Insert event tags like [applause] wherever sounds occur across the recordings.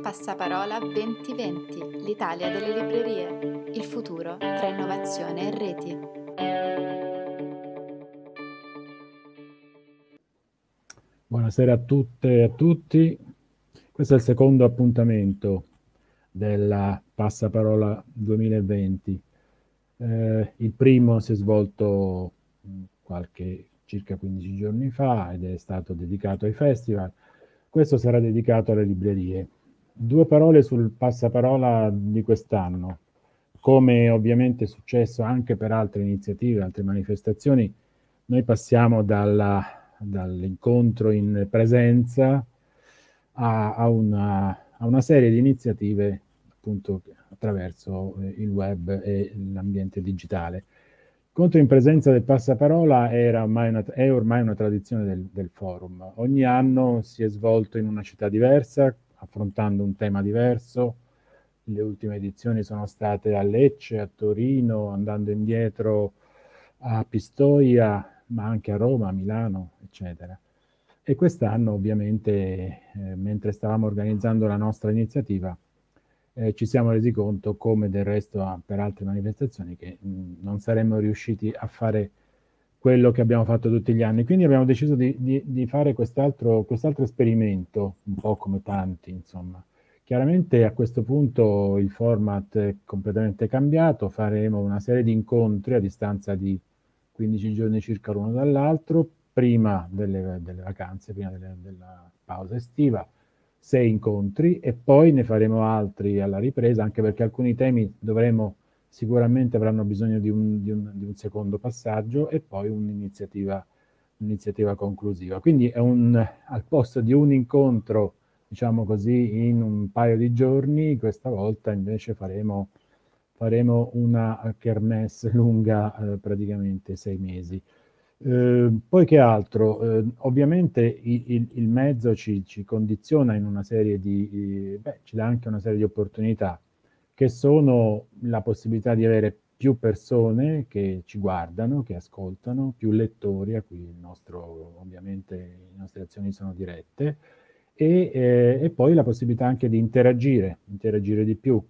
Passaparola 2020, l'Italia delle librerie, il futuro tra innovazione e reti. Buonasera a tutte e a tutti. Questo è il secondo appuntamento della Passaparola 2020. Eh, il primo si è svolto qualche circa 15 giorni fa ed è stato dedicato ai festival. Questo sarà dedicato alle librerie. Due parole sul passaparola di quest'anno. Come ovviamente è successo anche per altre iniziative, altre manifestazioni, noi passiamo dalla, dall'incontro in presenza a, a, una, a, una, serie di iniziative appunto attraverso eh, il web e l'ambiente digitale. Incontro in presenza del passaparola ormai una, è ormai una tradizione del, del forum. Ogni anno si è svolto in una città diversa, affrontando un tema diverso. Le ultime edizioni sono state a Lecce, a Torino, andando indietro a Pistoia, ma anche a Roma, a Milano, eccetera. E quest'anno, ovviamente, eh, mentre stavamo organizzando la nostra iniziativa, eh, ci siamo resi conto, come del resto per altre manifestazioni, che mh, non saremmo riusciti a fare quello che abbiamo fatto tutti gli anni. Quindi abbiamo deciso di, di, di fare quest'altro, quest'altro esperimento, un po' come tanti, insomma. Chiaramente a questo punto il format è completamente cambiato, faremo una serie di incontri a distanza di 15 giorni circa l'uno dall'altro, prima delle, delle vacanze, prima delle, della pausa estiva, sei incontri e poi ne faremo altri alla ripresa, anche perché alcuni temi dovremo sicuramente avranno bisogno di un, di un, di un secondo passaggio e poi un'iniziativa, un'iniziativa conclusiva. Quindi è un, al posto di un incontro, diciamo così, in un paio di giorni, questa volta invece faremo, faremo una kermesse lunga eh, praticamente sei mesi. Eh, poi che altro? Eh, ovviamente il, il, il mezzo ci, ci, condiziona in una serie di, beh, ci dà anche una serie di opportunità che sono la possibilità di avere più persone che ci guardano, che ascoltano, più lettori, a cui nostro, ovviamente le nostre azioni sono dirette, e, eh, e poi la possibilità anche di interagire, interagire di più.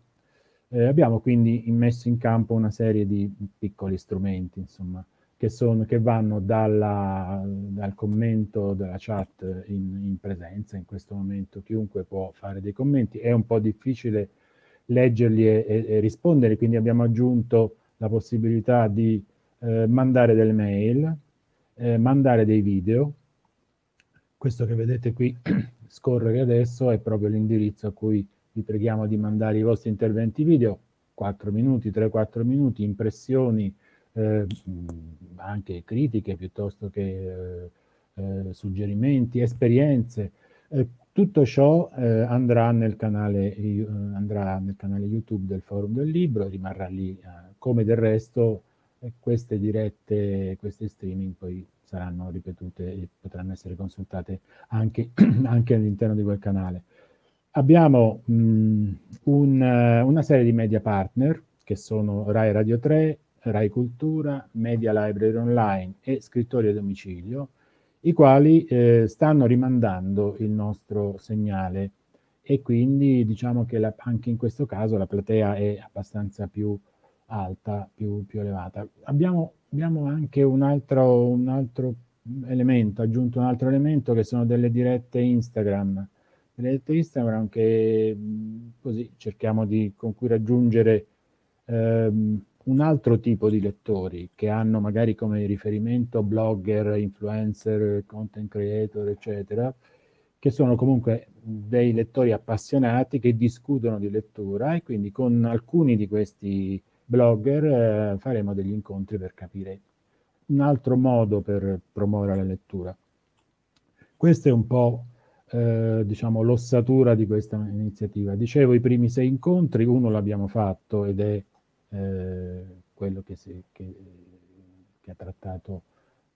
Eh, abbiamo quindi messo in campo una serie di piccoli strumenti, insomma, che, sono, che vanno dalla, dal commento della chat in, in presenza, in questo momento chiunque può fare dei commenti, è un po' difficile leggerli e, e, e rispondere, quindi abbiamo aggiunto la possibilità di eh, mandare delle mail, eh, mandare dei video. Questo che vedete qui [clears throat] scorrere adesso è proprio l'indirizzo a cui vi preghiamo di mandare i vostri interventi video, 4 minuti, 3-4 minuti, impressioni, eh, anche critiche piuttosto che eh, eh, suggerimenti, esperienze, eh, tutto ciò eh, andrà, nel canale, andrà, nel canale, YouTube del Forum del Libro e rimarrà lì, come del resto queste dirette, queste streaming poi saranno ripetute e potranno essere consultate anche, [clears throat] anche all'interno di quel canale. Abbiamo mh, un, una serie di media partner che sono Rai Radio 3, Rai Cultura, Media Library Online e Scrittori a Domicilio, i quali eh, stanno rimandando il nostro segnale e quindi diciamo che la, anche in questo caso la platea è abbastanza più alta, più, più elevata. Abbiamo, abbiamo anche un altro, un altro, elemento, aggiunto un altro elemento che sono delle dirette Instagram. Delle dirette Instagram che così cerchiamo di, con cui raggiungere ehm, un altro tipo di lettori che hanno magari come riferimento blogger, influencer, content creator, eccetera, che sono comunque dei lettori appassionati che discutono di lettura e quindi con alcuni di questi blogger eh, faremo degli incontri per capire un altro modo per promuovere la lettura. Questa è un po' eh, diciamo l'ossatura di questa iniziativa. Dicevo i primi sei incontri, uno l'abbiamo fatto ed è eh, quello che, si, che, che, ha trattato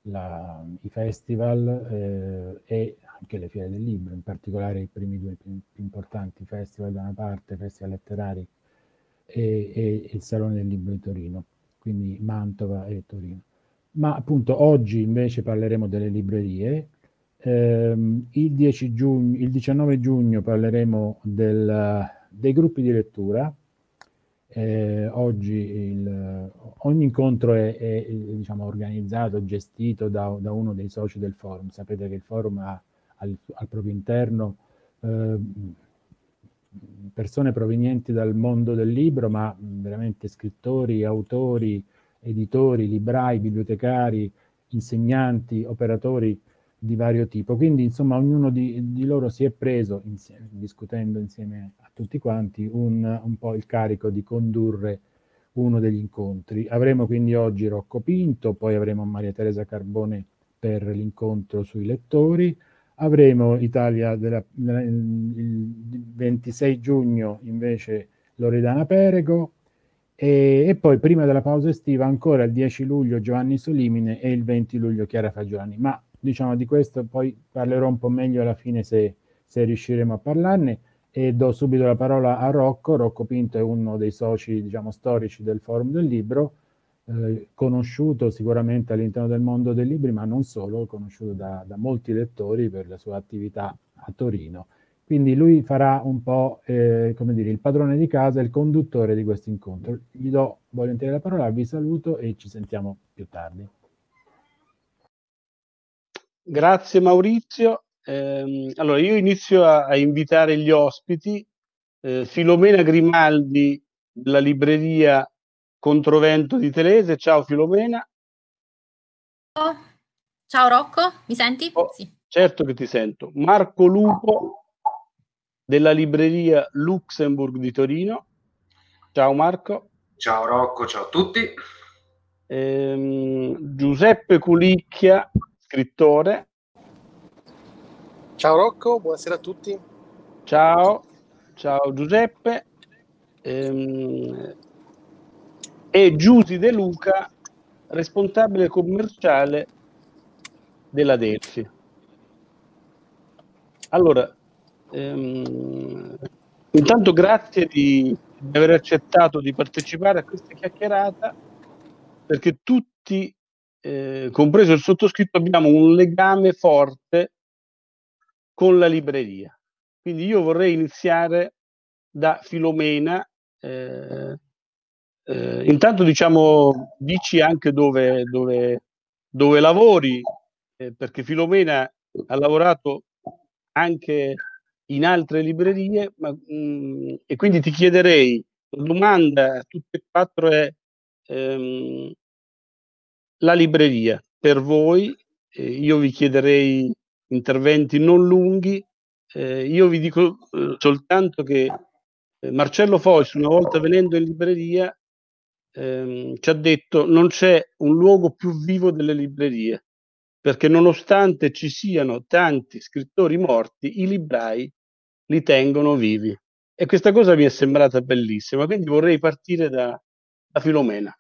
la, i festival eh, e anche le fiere del libro, in particolare i primi due più, più importanti festival da una parte, festival letterari e, e, il Salone del Libro di Torino. quindi Mantova e Torino. Ma appunto oggi invece parleremo delle librerie. Eh, il, giugno, il, 19 giugno parleremo del, dei gruppi di lettura. Eh, oggi il, ogni incontro è, è diciamo, organizzato, gestito da, da, uno dei soci del forum. Sapete che il forum ha al, al proprio interno eh, persone provenienti dal mondo del libro, ma veramente scrittori, autori, editori, librai, bibliotecari, insegnanti, operatori di vario tipo. Quindi, insomma, ognuno di, di loro si è preso, insieme, discutendo insieme a tutti quanti, un, un, po' il carico di condurre uno degli incontri. Avremo quindi oggi Rocco Pinto, poi avremo Maria Teresa Carbone per l'incontro sui lettori, Avremo Italia della, della, il 26 giugno invece Loredana Perego e, e, poi prima della pausa estiva ancora il 10 luglio Giovanni Solimine e il 20 luglio Chiara Fagiolani. Ma diciamo di questo poi parlerò un po' meglio alla fine se, se riusciremo a parlarne e do subito la parola a Rocco. Rocco Pinto è uno dei soci diciamo, storici del Forum del Libro eh, conosciuto sicuramente all'interno del mondo dei libri, ma non solo, conosciuto da, da, molti lettori per la sua attività a Torino. Quindi lui farà un po' eh, come dire, il padrone di casa, il conduttore di questo incontro. Gli do volentieri la parola, vi saluto e ci sentiamo più tardi. Grazie Maurizio. Eh, allora io inizio a, a invitare gli ospiti. Eh, Filomena Grimaldi della libreria Controvento di Telese. Ciao Filomena. Ciao Rocco, mi senti? Oh, sì. Certo che ti sento. Marco Lupo della libreria Luxemburg di Torino. Ciao Marco. Ciao Rocco, ciao a tutti. Ehm, Giuseppe Culicchia, scrittore. Ciao Rocco, buonasera a tutti. Ciao, ciao Giuseppe. Ehm, e Giusy De Luca, responsabile commerciale della Delphi. Allora, ehm, intanto grazie di, di, aver accettato di partecipare a questa chiacchierata, perché tutti, eh, compreso il sottoscritto, abbiamo un legame forte con la libreria. Quindi io vorrei iniziare da Filomena. Eh, eh, intanto diciamo, dici anche dove, dove, dove lavori, eh, perché Filomena ha lavorato anche in altre librerie, ma, mh, mm, e quindi ti chiederei, la domanda a tutte e quattro è ehm, la libreria per voi, eh, io vi chiederei interventi non lunghi, eh, io vi dico eh, soltanto che eh, Marcello Fois una volta venendo in libreria ehm, ci ha detto non c'è un luogo più vivo delle librerie, perché nonostante ci siano tanti scrittori morti, i librai li tengono vivi. E questa cosa mi è sembrata bellissima, quindi vorrei partire da, da Filomena.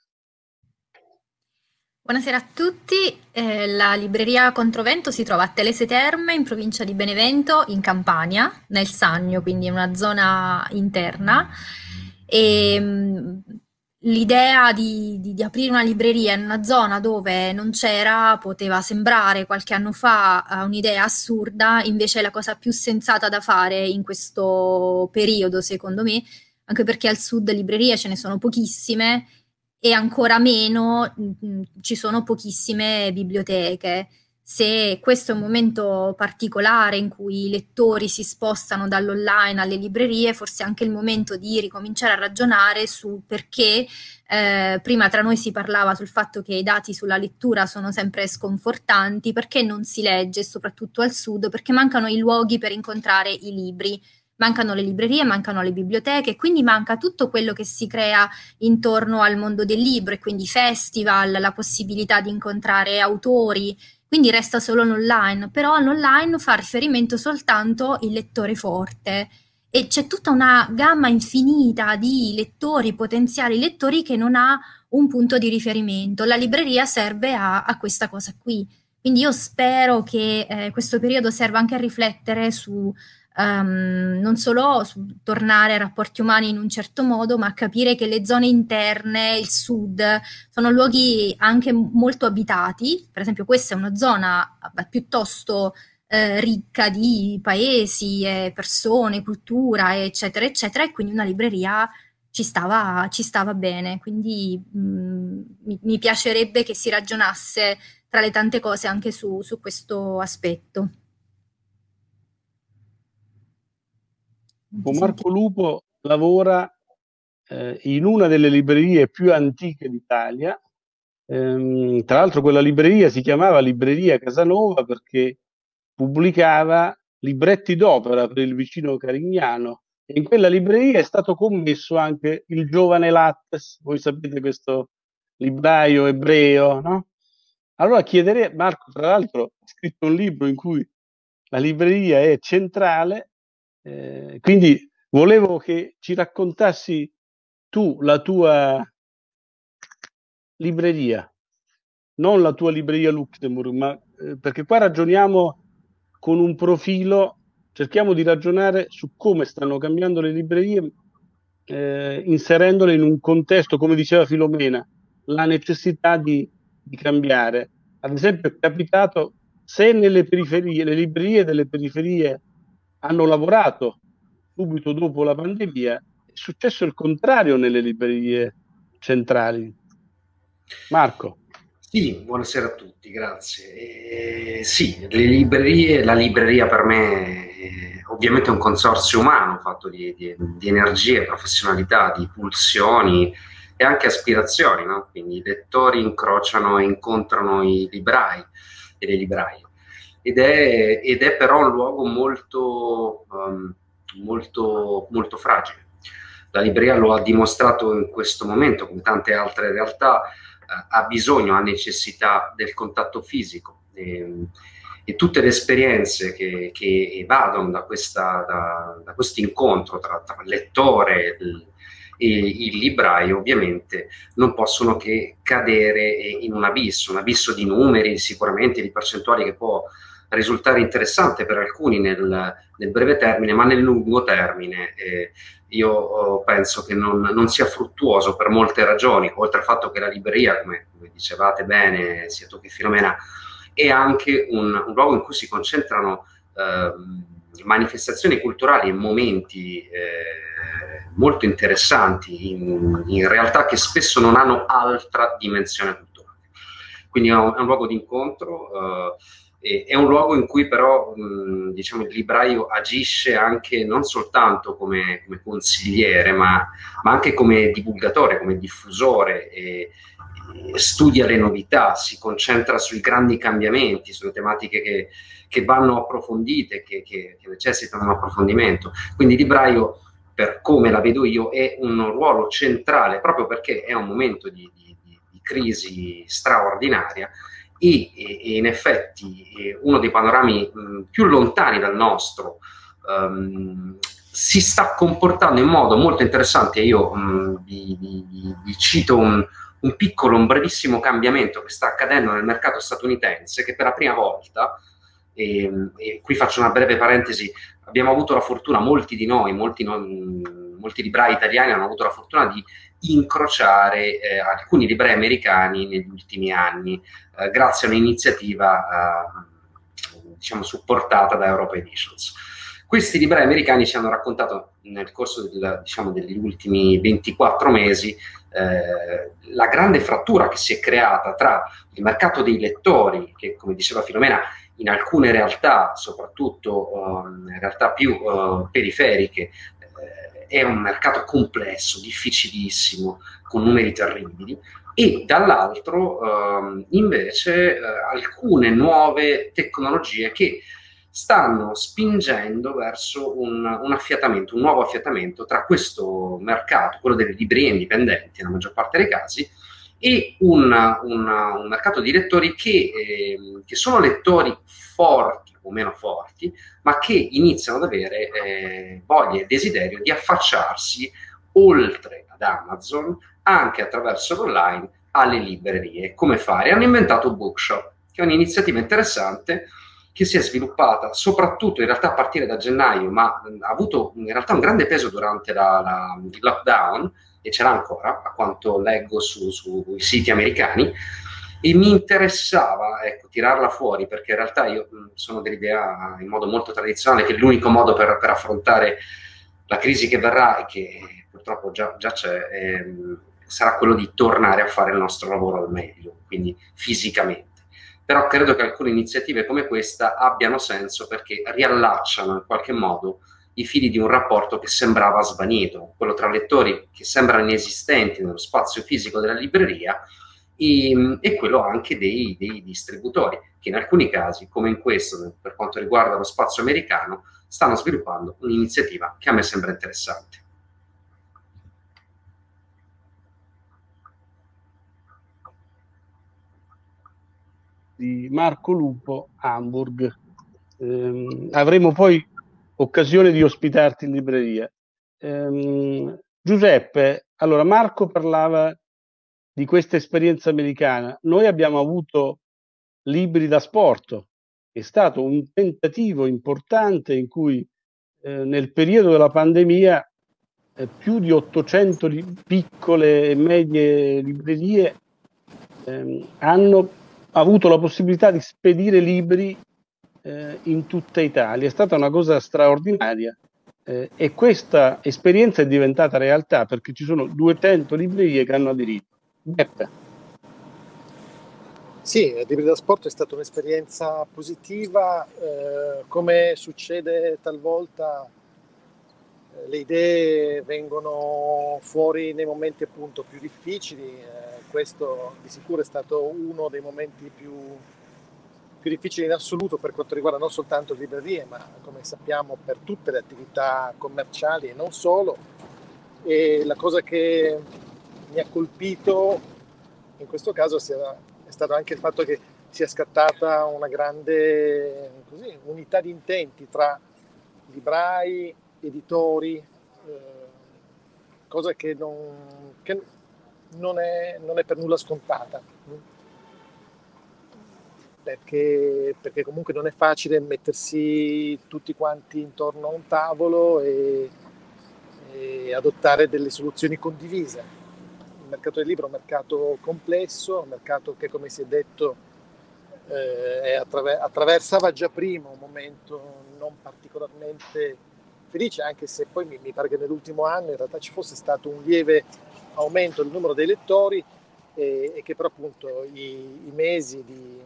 Buonasera a tutti, eh, la libreria Controvento si trova a Telese Terme in provincia di Benevento in Campania, nel Sannio, quindi in una zona interna. E, mm, l'idea di, di, di, aprire una libreria in una zona dove non c'era poteva sembrare qualche anno fa uh, un'idea assurda, invece è la cosa più sensata da fare in questo periodo, secondo me, anche perché al sud librerie ce ne sono pochissime e ancora meno mh, mm, mm, ci sono pochissime biblioteche se questo è un momento particolare in cui i lettori si spostano dall'online alle librerie, forse è anche il momento di ricominciare a ragionare su perché eh, prima tra noi si parlava sul fatto che i dati sulla lettura sono sempre sconfortanti, perché non si legge, soprattutto al sud, perché mancano i luoghi per incontrare i libri. Mancano le librerie, mancano le biblioteche, quindi manca tutto quello che si crea intorno al mondo del libro e quindi festival, la possibilità di incontrare autori, quindi resta solo l'online, però l'online fa riferimento soltanto il lettore forte e c'è tutta una gamma infinita di lettori, potenziali lettori che non ha un punto di riferimento. La libreria serve a, a questa cosa qui. Quindi io spero che eh, questo periodo serva anche a riflettere su um, non solo tornare ai rapporti umani in un certo modo, ma capire che le zone interne, il sud, sono luoghi anche molto abitati. Per esempio, questa è una zona piuttosto eh, ricca di paesi, eh, persone, cultura, eccetera, eccetera, e quindi una libreria ci stava, ci stava bene. Quindi mh, mm, mi, mi, piacerebbe che si ragionasse tra le tante cose anche su, su questo aspetto. Marco Lupo lavora eh, in una delle librerie più antiche d'Italia. Ehm, tra l'altro quella libreria si chiamava Libreria Casanova perché pubblicava libretti d'opera per il vicino Carignano e in quella libreria è stato commesso anche il giovane Lattes, voi sapete questo libraio ebreo, no? Allora chiederei, Marco tra l'altro ha scritto un libro in cui la libreria è centrale, eh, quindi volevo che ci raccontassi tu la tua libreria, non la tua libreria Luxemburg, ma eh, perché qua ragioniamo con un profilo, cerchiamo di ragionare su come stanno cambiando le librerie, eh, inserendole in un contesto, come diceva Filomena, la necessità di, di cambiare. Ad esempio è capitato se nelle periferie, le librerie delle periferie hanno lavorato subito dopo la pandemia, è successo il contrario nelle librerie centrali. Marco. Sì, buonasera a tutti, grazie. Eh, sì, le librerie, la libreria per me è ovviamente un consorzio umano fatto di, di, di energie, professionalità, di pulsioni e anche aspirazioni, no? quindi i lettori incrociano e incontrano i librai e le libraie. Ed è, ed è però un luogo molto, um, molto, molto fragile. La libreria lo ha dimostrato in questo momento, come tante altre realtà, ha bisogno, ha necessità del contatto fisico. E, ehm, e tutte le esperienze che, che evadono da, questo incontro tra, tra lettore e il libraio ovviamente non possono che cadere in un abisso, un abisso di numeri, sicuramente di percentuali che può risultare interessante per alcuni nel, nel breve termine, ma nel lungo termine eh, io oh, penso che non, non, sia fruttuoso per molte ragioni, oltre al fatto che la libreria, come, come dicevate bene, sia tu che Filomena, è anche un, un luogo in cui si concentrano eh, manifestazioni culturali e momenti eh, molto interessanti, in, in, realtà che spesso non hanno altra dimensione culturale. Quindi è un, è un luogo di incontro. Eh, è un luogo in cui però mh, diciamo, il libraio agisce anche non soltanto come, come consigliere, ma, ma, anche come divulgatore, come diffusore. E studia le novità, si concentra sui grandi cambiamenti, sulle tematiche che, che vanno approfondite, che, che, che necessitano un approfondimento. Quindi il libraio, per come la vedo io, è un ruolo centrale proprio perché è un momento di, di, di crisi straordinaria e, e, in effetti uno dei panorami mh, più lontani dal nostro um, si sta comportando in modo molto interessante. Io mh, vi, vi, vi, cito un, un, piccolo, un brevissimo cambiamento che sta accadendo nel mercato statunitense che per la prima volta, e, e qui faccio una breve parentesi, abbiamo avuto la fortuna, molti di noi, molti, non, molti librai italiani hanno avuto la fortuna di incrociare eh, alcuni librai americani negli ultimi anni, eh, grazie a un'iniziativa eh, diciamo, supportata da Europa Editions. Questi librai americani ci hanno raccontato nel corso del, diciamo, degli ultimi 24 mesi eh, la grande frattura che si è creata tra il mercato dei lettori, che come diceva Filomena, in alcune realtà, soprattutto uh, realtà più uh, periferiche, è un mercato complesso, difficilissimo, con numeri terribili, e dall'altro ehm, invece eh, alcune nuove tecnologie che stanno spingendo verso un, un, affiatamento, un nuovo affiatamento tra questo mercato, quello delle librerie indipendenti nella maggior parte dei casi, e un, un, un mercato di lettori che, eh, che sono lettori forti o meno forti, ma che iniziano ad avere eh, voglia e desiderio di affacciarsi oltre ad Amazon, anche attraverso l'online, alle librerie. Come fare? Hanno inventato Bookshop, che è un'iniziativa interessante che si è sviluppata soprattutto in realtà a partire da gennaio, ma ha avuto in realtà un grande peso durante la, la, il lockdown e ce l'ha ancora, a quanto leggo sui su siti americani, e mi interessava ecco, tirarla fuori perché in realtà io sono dell'idea in modo molto tradizionale che l'unico modo per, per affrontare la crisi che verrà e che purtroppo già, già c'è ehm, sarà quello di tornare a fare il nostro lavoro al meglio, quindi fisicamente. Però credo che alcune iniziative come questa abbiano senso perché riallacciano in qualche modo i fili di un rapporto che sembrava svanito, quello tra lettori che sembrano inesistenti nello spazio fisico della libreria e, e quello anche dei, dei, distributori, che in alcuni casi, come in questo per quanto riguarda lo spazio americano, stanno sviluppando un'iniziativa che a me sembra interessante. di Marco Lupo, Hamburg. Eh, avremo poi occasione di ospitarti in libreria. Eh, Giuseppe, allora Marco parlava di questa esperienza americana. Noi abbiamo avuto libri da sport, è stato un tentativo importante in cui eh, nel periodo della pandemia eh, più di 800 li- piccole e medie librerie ehm, hanno ha avuto la possibilità di spedire libri eh, in tutta Italia. È stata una cosa straordinaria eh, e questa esperienza è diventata realtà perché ci sono 200 librerie che hanno aderito. Beppe. Sì, Libri da Sport è stata un'esperienza positiva, eh, come succede talvolta eh, le idee vengono fuori nei momenti appunto più difficili, eh, questo di sicuro è stato uno dei momenti più, più difficili in assoluto per quanto riguarda non soltanto le librerie, ma come sappiamo per tutte le attività commerciali e non solo. E la cosa che mi ha colpito in questo caso è stato anche il fatto che sia scattata una grande così, unità di intenti tra librai, editori, eh, cosa che non, che non è, non è per nulla scontata. Perché, perché, comunque non è facile mettersi tutti quanti intorno a un tavolo e, e adottare delle soluzioni condivise. Il mercato del libro è un mercato complesso, un mercato che come si è detto eh, attraver- attraversava già prima un momento non particolarmente felice, anche se poi mi, mi pare che nell'ultimo anno in realtà ci fosse stato un lieve aumento del numero dei lettori e, e che però appunto i, i, mesi di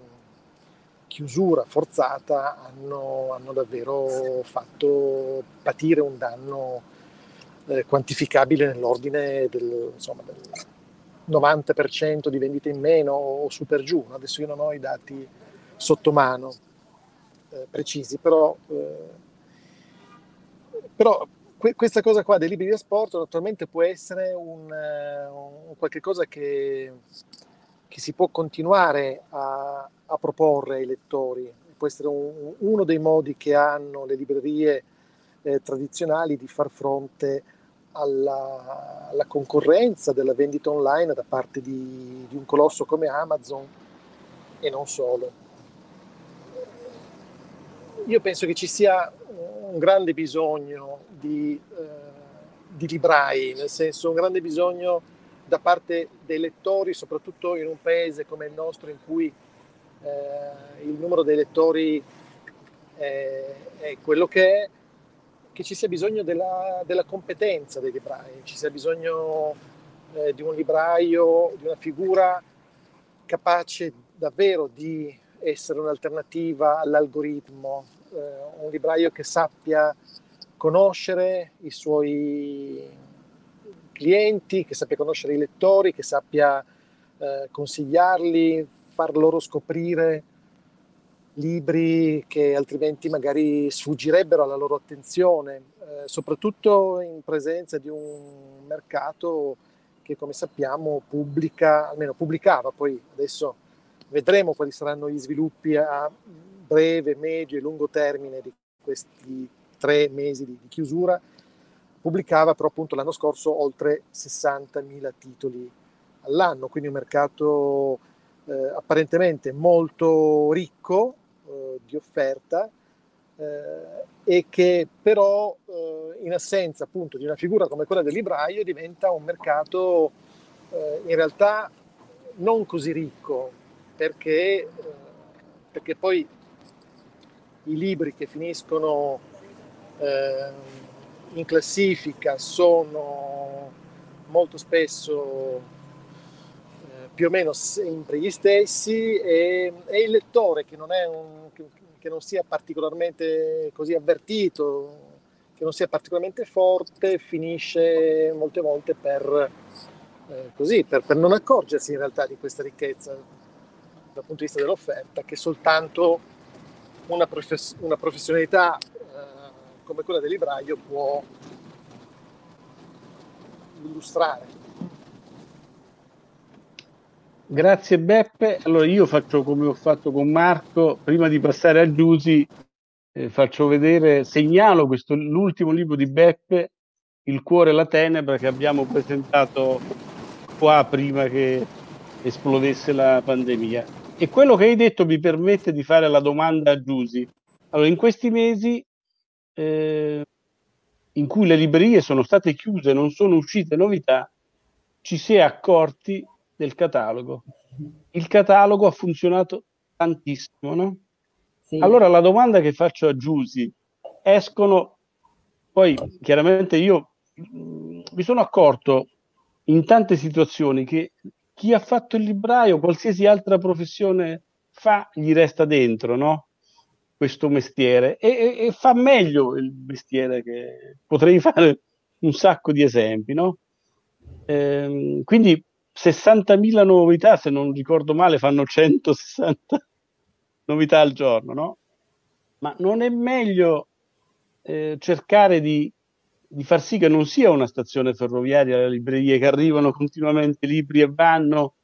chiusura forzata hanno, hanno davvero fatto patire un danno eh, quantificabile nell'ordine del, insomma, del 90% di vendite in meno o su per giù. Adesso io non ho i dati sotto mano eh, precisi, però, eh, però que- questa cosa qua dei libri di asporto naturalmente può essere un, uh, un qualche cosa che, che, si può continuare a, a, proporre ai lettori, può essere un, uno dei modi che hanno le librerie eh, tradizionali di far fronte alla, alla, concorrenza della vendita online da parte di, di un colosso come Amazon e non solo. Io penso che ci sia un grande bisogno di, eh, di librai, nel senso un grande bisogno da parte dei lettori, soprattutto in un paese come il nostro in cui eh, il numero dei lettori è, è, quello che è, che ci sia bisogno della, della competenza dei librai, ci sia bisogno eh, di un libraio, di una figura capace davvero di essere un'alternativa all'algoritmo, eh, un libraio che sappia conoscere i suoi clienti, che sappia conoscere i lettori, che sappia eh, consigliarli, far loro scoprire libri che altrimenti magari sfuggirebbero alla loro attenzione, eh, soprattutto in presenza di un mercato che come sappiamo pubblica, almeno pubblicava, poi adesso vedremo quali saranno gli sviluppi a breve, medio e lungo termine di questi tre mesi di, di chiusura, pubblicava però appunto l'anno scorso oltre 60.000 titoli all'anno, quindi un mercato eh, apparentemente molto ricco, eh, di offerta eh, e che però eh, in assenza appunto di una figura come quella del libraio diventa un mercato eh, in realtà non così ricco perché, eh, perché poi i libri che finiscono eh, in classifica sono molto spesso eh, più o meno sempre gli stessi e, e il lettore che non, un, che, che non sia particolarmente così avvertito, che non sia particolarmente forte, finisce molte volte per, eh, così, per, per, non accorgersi in realtà di questa ricchezza dal punto di vista dell'offerta, che soltanto una, profes- una professionalità come quella del libraio può illustrare. Grazie Beppe. Allora io faccio come ho fatto con Marco, prima di passare a Giusi, eh, faccio vedere, segnalo questo, l'ultimo libro di Beppe, Il cuore e la tenebra, che abbiamo presentato qua prima che esplodesse la pandemia. E quello che hai detto mi permette di fare la domanda a Giusi. Allora, in questi mesi eh, in cui le librerie sono state chiuse, non sono uscite novità, ci si è accorti del catalogo. Il catalogo ha funzionato tantissimo, no? Sì. Allora la domanda che faccio a Giusy, escono, poi chiaramente io mh, mi sono accorto in tante situazioni che chi ha fatto il libraio, qualsiasi altra professione fa, gli resta dentro, no? Questo mestiere e, e, e fa meglio il mestiere che potrei [laughs] fare un sacco di esempi, no? Ehm, quindi 60.000 novità, se non ricordo male, fanno 160 [laughs] novità al giorno, no? Ma non è meglio eh, cercare di, di, far sì che non sia una stazione ferroviaria le librerie che arrivano continuamente libri e vanno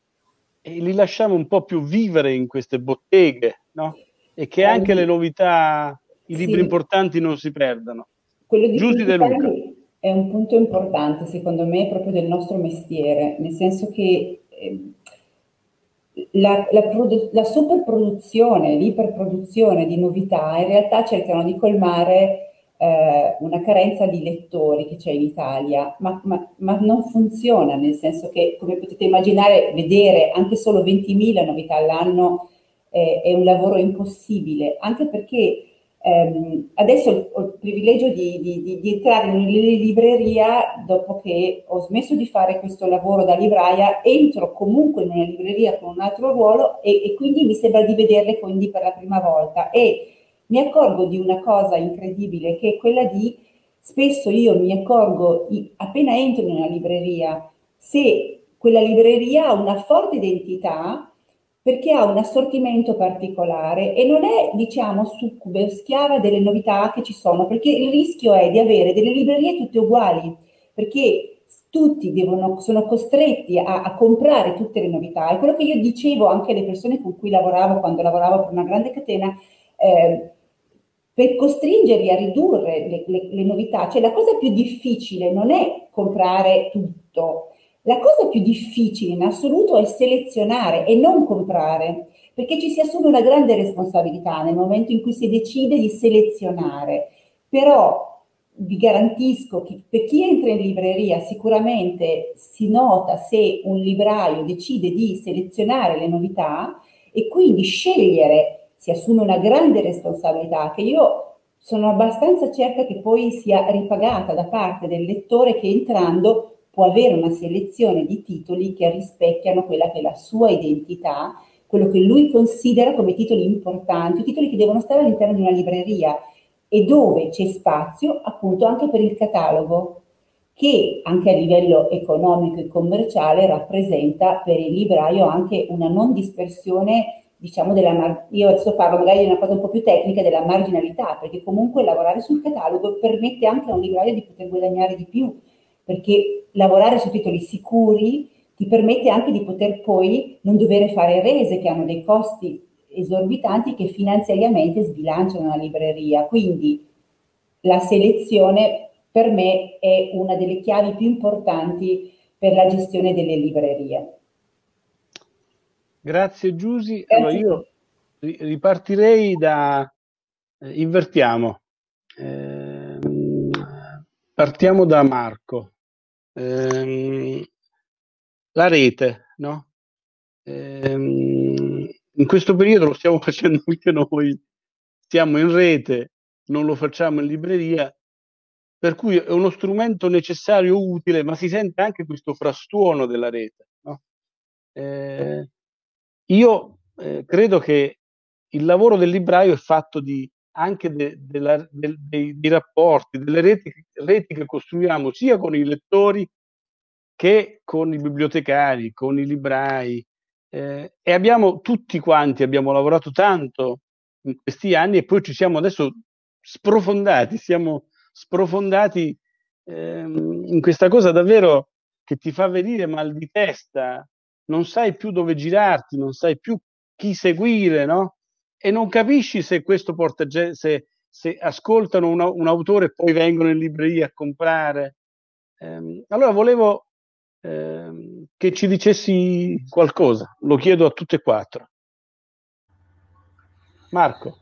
e li lasciamo un po' più vivere in queste botteghe, no? E che anche le novità, i libri sì. importanti non si perdano. Quello di Giusti De Luca è un punto importante, secondo me, proprio del nostro mestiere, nel senso che eh, la, la, produ- la superproduzione, l'iperproduzione di novità in realtà cercano di colmare eh, una carenza di lettori che c'è in Italia, ma, ma, ma, non funziona, nel senso che, come potete immaginare, vedere anche solo 20.000 novità all'anno eh, è un lavoro impossibile, anche perché Um, adesso ho il privilegio di, di, di, entrare in libreria dopo che ho smesso di fare questo lavoro da libraia, entro comunque in una libreria con un altro ruolo e, e quindi mi sembra di vederle quindi per la prima volta. E mi accorgo di una cosa incredibile che è quella di spesso io mi accorgo appena entro in una libreria se quella libreria ha una forte identità perché ha un assortimento particolare e non è, diciamo, succube o schiava delle novità che ci sono, perché il rischio è di avere delle librerie tutte uguali, perché tutti devono, sono costretti a, a, comprare tutte le novità. E quello che io dicevo anche alle persone con cui lavoravo quando lavoravo per una grande catena, eh, per costringerli a ridurre le, le, le novità, cioè la cosa più difficile non è comprare tutto, la cosa più difficile in assoluto è selezionare e non comprare, perché ci si assume una grande responsabilità nel momento in cui si decide di selezionare. Però vi garantisco che per chi entra in libreria sicuramente si nota se un libraio decide di selezionare le novità e quindi scegliere si assume una grande responsabilità che io sono abbastanza certa che poi sia ripagata da parte del lettore che entrando può avere una selezione di titoli che rispecchiano quella che è la sua identità, quello che lui considera come titoli importanti, titoli che devono stare all'interno di una libreria e dove c'è spazio appunto anche per il catalogo che anche a livello economico e commerciale rappresenta per il libraio anche una non dispersione diciamo della mar- io adesso parlo magari di una cosa un po' più tecnica della marginalità perché comunque lavorare sul catalogo permette anche a un libraio di poter guadagnare di più perché lavorare su titoli sicuri ti permette anche di poter poi non dover fare rese che hanno dei costi esorbitanti che finanziariamente sbilanciano la libreria. Quindi la selezione per me è una delle chiavi più importanti per la gestione delle librerie. Grazie Giusi. Allora io ripartirei da... Eh, invertiamo. Eh, partiamo da Marco. Eh, la rete, no? Ehm, in questo periodo lo stiamo [laughs] facendo anche noi. Stiamo in rete, non lo facciamo in libreria, per cui è uno strumento necessario, utile, ma si sente anche questo frastuono della rete. No? Eh, io eh, credo che il lavoro del libraio è fatto di, anche de, de la, de, dei, dei, rapporti, delle reti, reti che costruiamo sia con i lettori che con i bibliotecari, con i librai. Eh, e abbiamo tutti quanti, abbiamo lavorato tanto in questi anni e poi ci siamo adesso sprofondati, siamo sprofondati ehm, in questa cosa davvero che ti fa venire mal di testa, non sai più dove girarti, non sai più chi seguire, no? E non capisci se questo porta, se, se ascoltano una, un autore e poi vengono in libreria a comprare. Ehm, allora volevo ehm, che ci dicessi qualcosa, lo chiedo a tutte e quattro. Marco.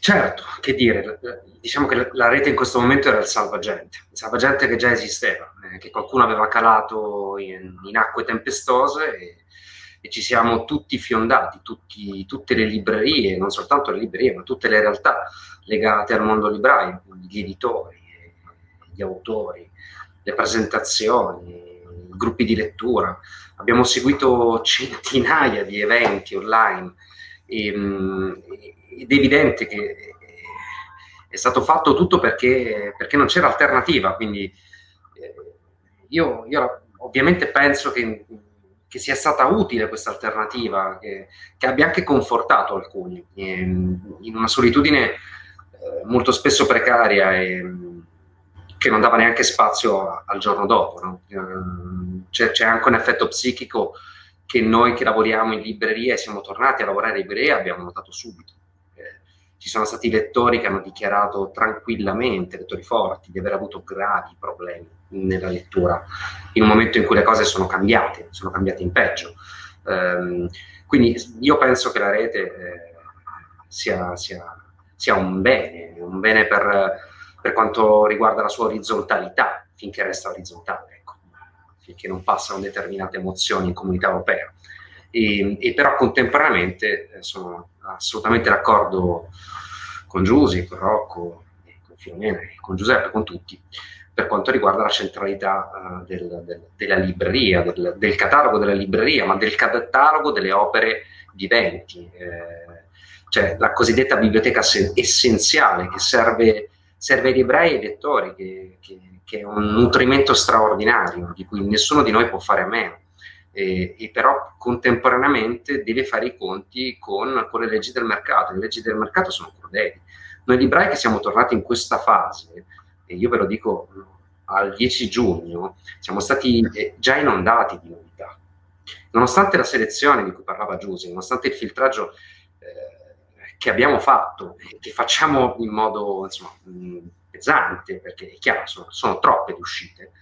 Certo, che dire, diciamo che la rete in questo momento era il salvagente, il salvagente che già esisteva, eh, che qualcuno aveva calato in, in acque tempestose e, e, ci siamo tutti fiondati, tutti, tutte le librerie, non soltanto le librerie, ma tutte le realtà legate al mondo libraio, gli editori, gli autori, le presentazioni, gruppi di lettura. Abbiamo seguito centinaia di eventi online e, mm, ed è evidente che è stato fatto tutto perché, perché non c'era alternativa, quindi eh, io, io, ovviamente penso che, che, sia stata utile questa alternativa, che, che abbia anche confortato alcuni in, in una solitudine eh, molto spesso precaria e che non dava neanche spazio al giorno dopo. No? Eh, c'è, c'è, anche un effetto psichico che noi che lavoriamo in libreria e siamo tornati a lavorare in libreria abbiamo notato subito ci sono stati lettori che hanno dichiarato tranquillamente, lettori forti, di aver avuto gravi problemi nella lettura, in un momento in cui le cose sono cambiate, sono cambiate in peggio. Um, quindi io penso che la rete eh, sia, sia, sia, un bene, un bene per, per, quanto riguarda la sua orizzontalità, finché resta orizzontale, ecco, finché non passano determinate emozioni in comunità europea. E, e però contemporaneamente eh, sono assolutamente d'accordo con Giusy, con Rocco, con Filomena, con Giuseppe, con tutti, per quanto riguarda la centralità uh, del, del, della libreria, del, del, catalogo della libreria, ma del catalogo delle opere viventi, eh, cioè la cosiddetta biblioteca se- essenziale che serve, serve, ai librai e ai lettori, che, che, che è un nutrimento straordinario di cui nessuno di noi può fare a meno e, e, però contemporaneamente deve fare i conti con, con, le leggi del mercato. Le leggi del mercato sono crudeli. Noi librai che siamo tornati in questa fase, e io ve lo dico al 10 giugno, siamo stati eh, già inondati di novità. Nonostante la selezione di cui parlava Giusy, nonostante il filtraggio eh, che abbiamo fatto, che facciamo in modo insomma, mh, pesante, perché è chiaro, sono, sono troppe le uscite,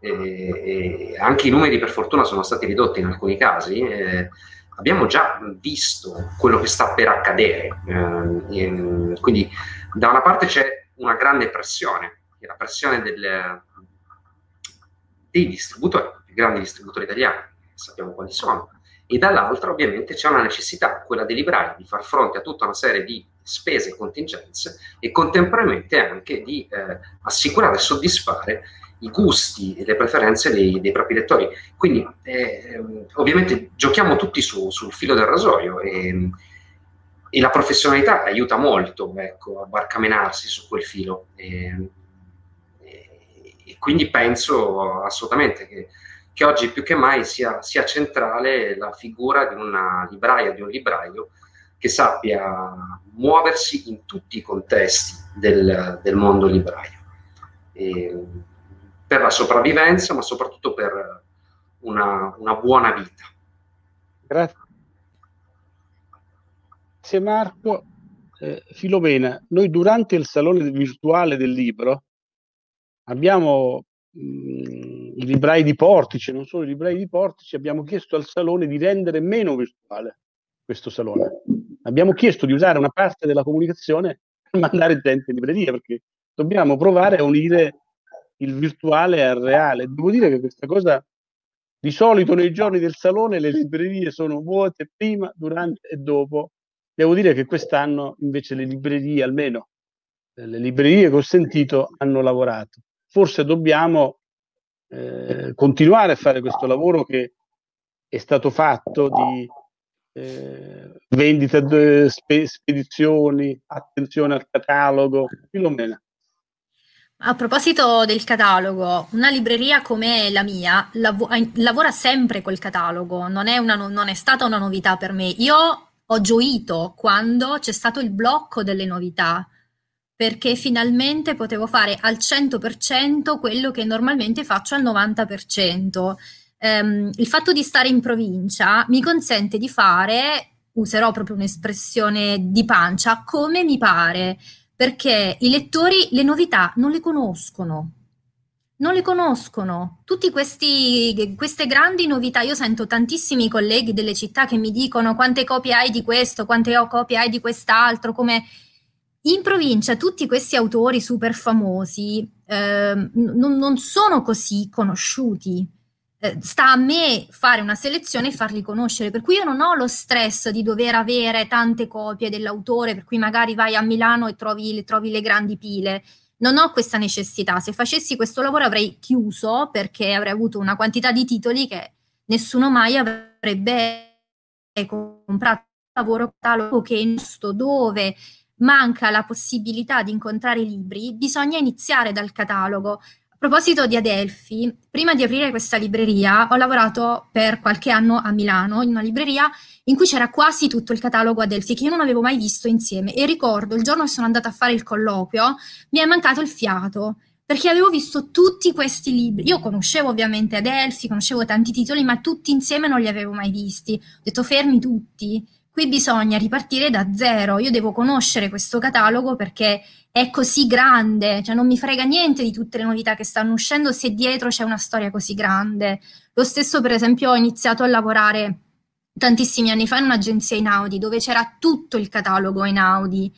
e anche i numeri per fortuna sono stati ridotti in alcuni casi, eh, abbiamo già visto quello che sta per accadere. Eh, quindi da una parte c'è una grande pressione, che è la pressione del, dei distributori, i grandi distributori italiani, sappiamo quali sono, e dall'altra ovviamente c'è una necessità, quella dei librai, di far fronte a tutta una serie di spese e contingenze e contemporaneamente anche di eh, assicurare e soddisfare i gusti e le preferenze dei, dei propri lettori. Quindi eh, ovviamente giochiamo tutti su, sul filo del rasoio e, e la professionalità aiuta molto ecco, a barcamenarsi su quel filo. E, e quindi penso assolutamente che, che, oggi più che mai sia, sia centrale la figura di una libraia, di un libraio che sappia muoversi in tutti i contesti del, del mondo libraio. E, per la sopravvivenza, ma soprattutto per una, una buona vita. Grazie. Grazie Marco. Eh, Filomena, noi durante il salone virtuale del libro abbiamo mh, mm, i librai di Portice, non solo i librai di Portice, abbiamo chiesto al salone di rendere meno virtuale questo salone abbiamo chiesto di usare una parte della comunicazione per mandare gente in libreria, perché dobbiamo provare a unire il virtuale al reale. Devo dire che questa cosa di solito nei giorni del salone le librerie sono vuote prima, durante e dopo. Devo dire che quest'anno invece le librerie, almeno le librerie che ho sentito, hanno lavorato. Forse dobbiamo eh, continuare a fare questo lavoro che è stato fatto di eh, vendita, de, spe, spedizioni, attenzione al catalogo, Filomena. A proposito del catalogo, una libreria come la mia lav- lavora sempre col catalogo, non è, una, non è stata una novità per me. Io ho gioito quando c'è stato il blocco delle novità, perché finalmente potevo fare al 100% quello che normalmente faccio al 90%. Um, il fatto di stare in provincia mi consente di fare, userò proprio un'espressione di pancia, come mi pare, perché i lettori le novità non le conoscono. Non le conoscono. Tutte queste grandi novità, io sento tantissimi colleghi delle città che mi dicono quante copie hai di questo, quante copie hai di quest'altro, come in provincia tutti questi autori super famosi eh, non, non sono così conosciuti. Eh, sta a me fare una selezione e farli conoscere, per cui io non ho lo stress di dover avere tante copie dell'autore, per cui magari vai a Milano e trovi, trovi le grandi pile. Non ho questa necessità. Se facessi questo lavoro avrei chiuso perché avrei avuto una quantità di titoli che nessuno mai avrebbe comprato lavoro catalogo che in sto dove manca la possibilità di incontrare libri, bisogna iniziare dal catalogo. A proposito di Adelphi, prima di aprire questa libreria ho lavorato per qualche anno a Milano in una libreria in cui c'era quasi tutto il catalogo Adelphi che io non avevo mai visto insieme e ricordo il giorno che sono andata a fare il colloquio mi è mancato il fiato perché avevo visto tutti questi libri. Io conoscevo ovviamente Adelphi, conoscevo tanti titoli, ma tutti insieme non li avevo mai visti. Ho detto fermi tutti Qui bisogna ripartire da zero. Io devo conoscere questo catalogo perché è così grande, cioè non mi frega niente di tutte le novità che stanno uscendo se dietro c'è una storia così grande. Lo stesso, per esempio, ho iniziato a lavorare tantissimi anni fa in un'agenzia in Audi dove c'era tutto il catalogo in Audi.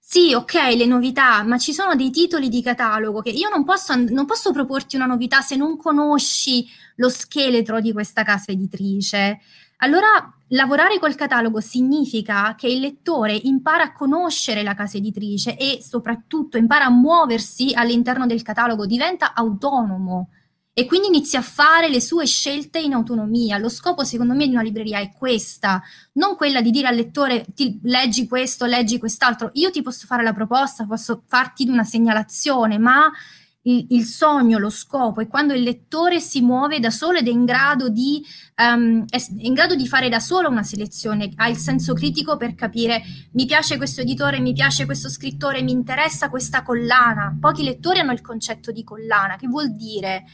Sì, ok, le novità, ma ci sono dei titoli di catalogo che io non posso, non posso proporti una novità se non conosci lo scheletro di questa casa editrice. Allora, lavorare col catalogo significa che il lettore impara a conoscere la casa editrice e soprattutto impara a muoversi all'interno del catalogo, diventa autonomo e quindi inizia a fare le sue scelte in autonomia. Lo scopo, secondo me, di una libreria è questa, non quella di dire al lettore ti, leggi questo, leggi quest'altro. Io ti posso fare la proposta, posso farti una segnalazione, ma il, il, sogno, lo scopo è quando il lettore si muove da solo ed è in grado di, um, è in grado di fare da solo una selezione, ha il senso critico per capire mi piace questo editore, mi piace questo scrittore, mi interessa questa collana. Pochi lettori hanno il concetto di collana, che vuol dire...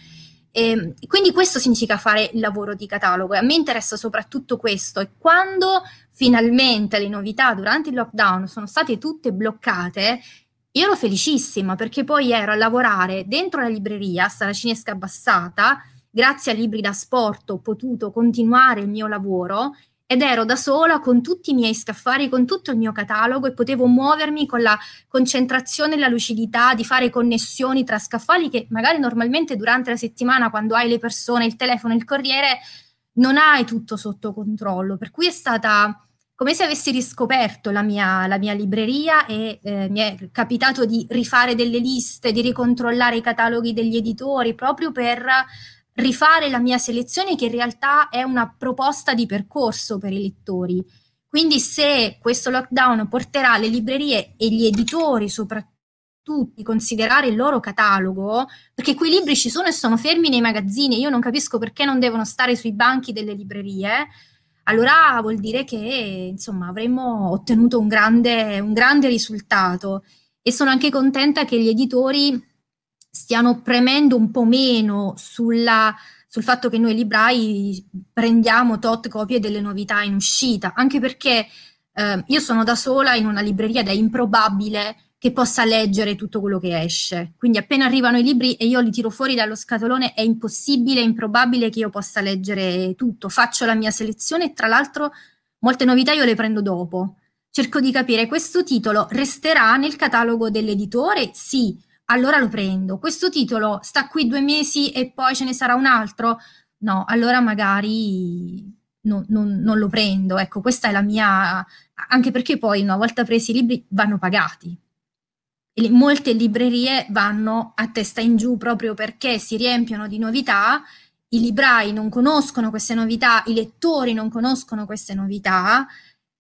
E ehm, quindi questo significa fare il lavoro di catalogo a me interessa soprattutto questo e quando finalmente le novità durante il lockdown sono state tutte bloccate io ero felicissima perché poi ero a lavorare dentro la libreria Saracinesca Abbassata, grazie a libri da sport ho potuto continuare il mio lavoro ed ero da sola con tutti i miei scaffali, con tutto il mio catalogo e potevo muovermi con la concentrazione e la lucidità di fare connessioni tra scaffali che magari normalmente durante la settimana quando hai le persone, il telefono, il corriere, non hai tutto sotto controllo. Per cui è stata come se avessi riscoperto la mia, la mia libreria e eh, mi è capitato di rifare delle liste, di ricontrollare i cataloghi degli editori proprio per rifare la mia selezione che in realtà è una proposta di percorso per i lettori. Quindi se questo lockdown porterà le librerie e gli editori soprattutto a considerare il loro catalogo, perché quei libri ci sono e sono fermi nei magazzini, io non capisco perché non devono stare sui banchi delle librerie, allora vuol dire che insomma avremmo ottenuto un grande, un grande risultato. E sono anche contenta che gli editori stiano premendo un po' meno sulla, sul fatto che noi librai prendiamo tot copie delle novità in uscita, anche perché eh, io sono da sola in una libreria ed è improbabile che possa leggere tutto quello che esce. Quindi appena arrivano i libri e io li tiro fuori dallo scatolone è impossibile, improbabile che io possa leggere tutto. Faccio la mia selezione e tra l'altro molte novità io le prendo dopo, cerco di capire questo titolo resterà nel catalogo dell'editore? Sì, allora lo prendo. Questo titolo sta qui due mesi e poi ce ne sarà un altro? No, allora magari non, non, non lo prendo. Ecco, questa è la mia... anche perché poi una volta presi i libri vanno pagati. Molte librerie vanno a testa in giù proprio perché si riempiono di novità i librai non conoscono queste novità, i lettori non conoscono queste novità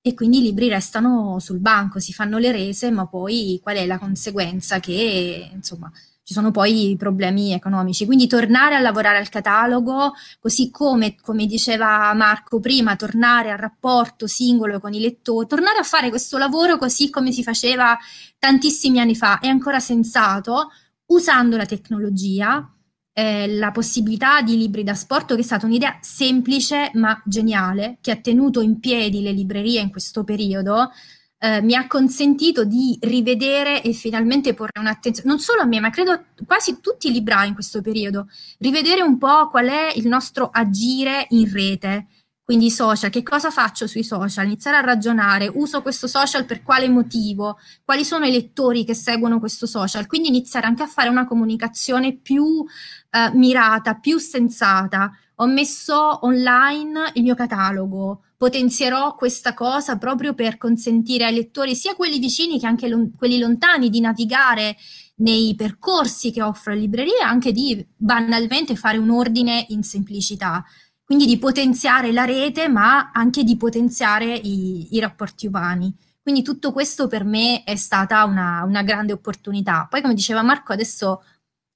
e quindi i libri restano sul banco, si fanno le rese, ma poi qual è la conseguenza? Che insomma ci sono poi problemi economici. Quindi tornare a lavorare al catalogo, così come, come diceva Marco prima, tornare al rapporto singolo con i lettori, tornare a fare questo lavoro così come si faceva tantissimi anni fa, è ancora sensato, usando la tecnologia, eh, la possibilità di libri da sport, che è stata un'idea semplice ma geniale, che ha tenuto in piedi le librerie in questo periodo, eh, mi ha consentito di rivedere e finalmente porre un'attenzione, non solo a me, ma credo quasi tutti i librai in questo periodo, rivedere un po' qual è il nostro agire in rete quindi social, che cosa faccio sui social? Iniziare a ragionare, uso questo social per quale motivo? Quali sono i lettori che seguono questo social? Quindi iniziare anche a fare una comunicazione più eh, mirata, più sensata. Ho messo online il mio catalogo, potenzierò questa cosa proprio per consentire ai lettori, sia quelli vicini che anche lo- quelli lontani, di navigare nei percorsi che offro le librerie, anche di banalmente fare un ordine in semplicità quindi di potenziare la rete, ma anche di potenziare i, i rapporti umani. Quindi tutto questo per me è stata una, una, grande opportunità. Poi, come diceva Marco, adesso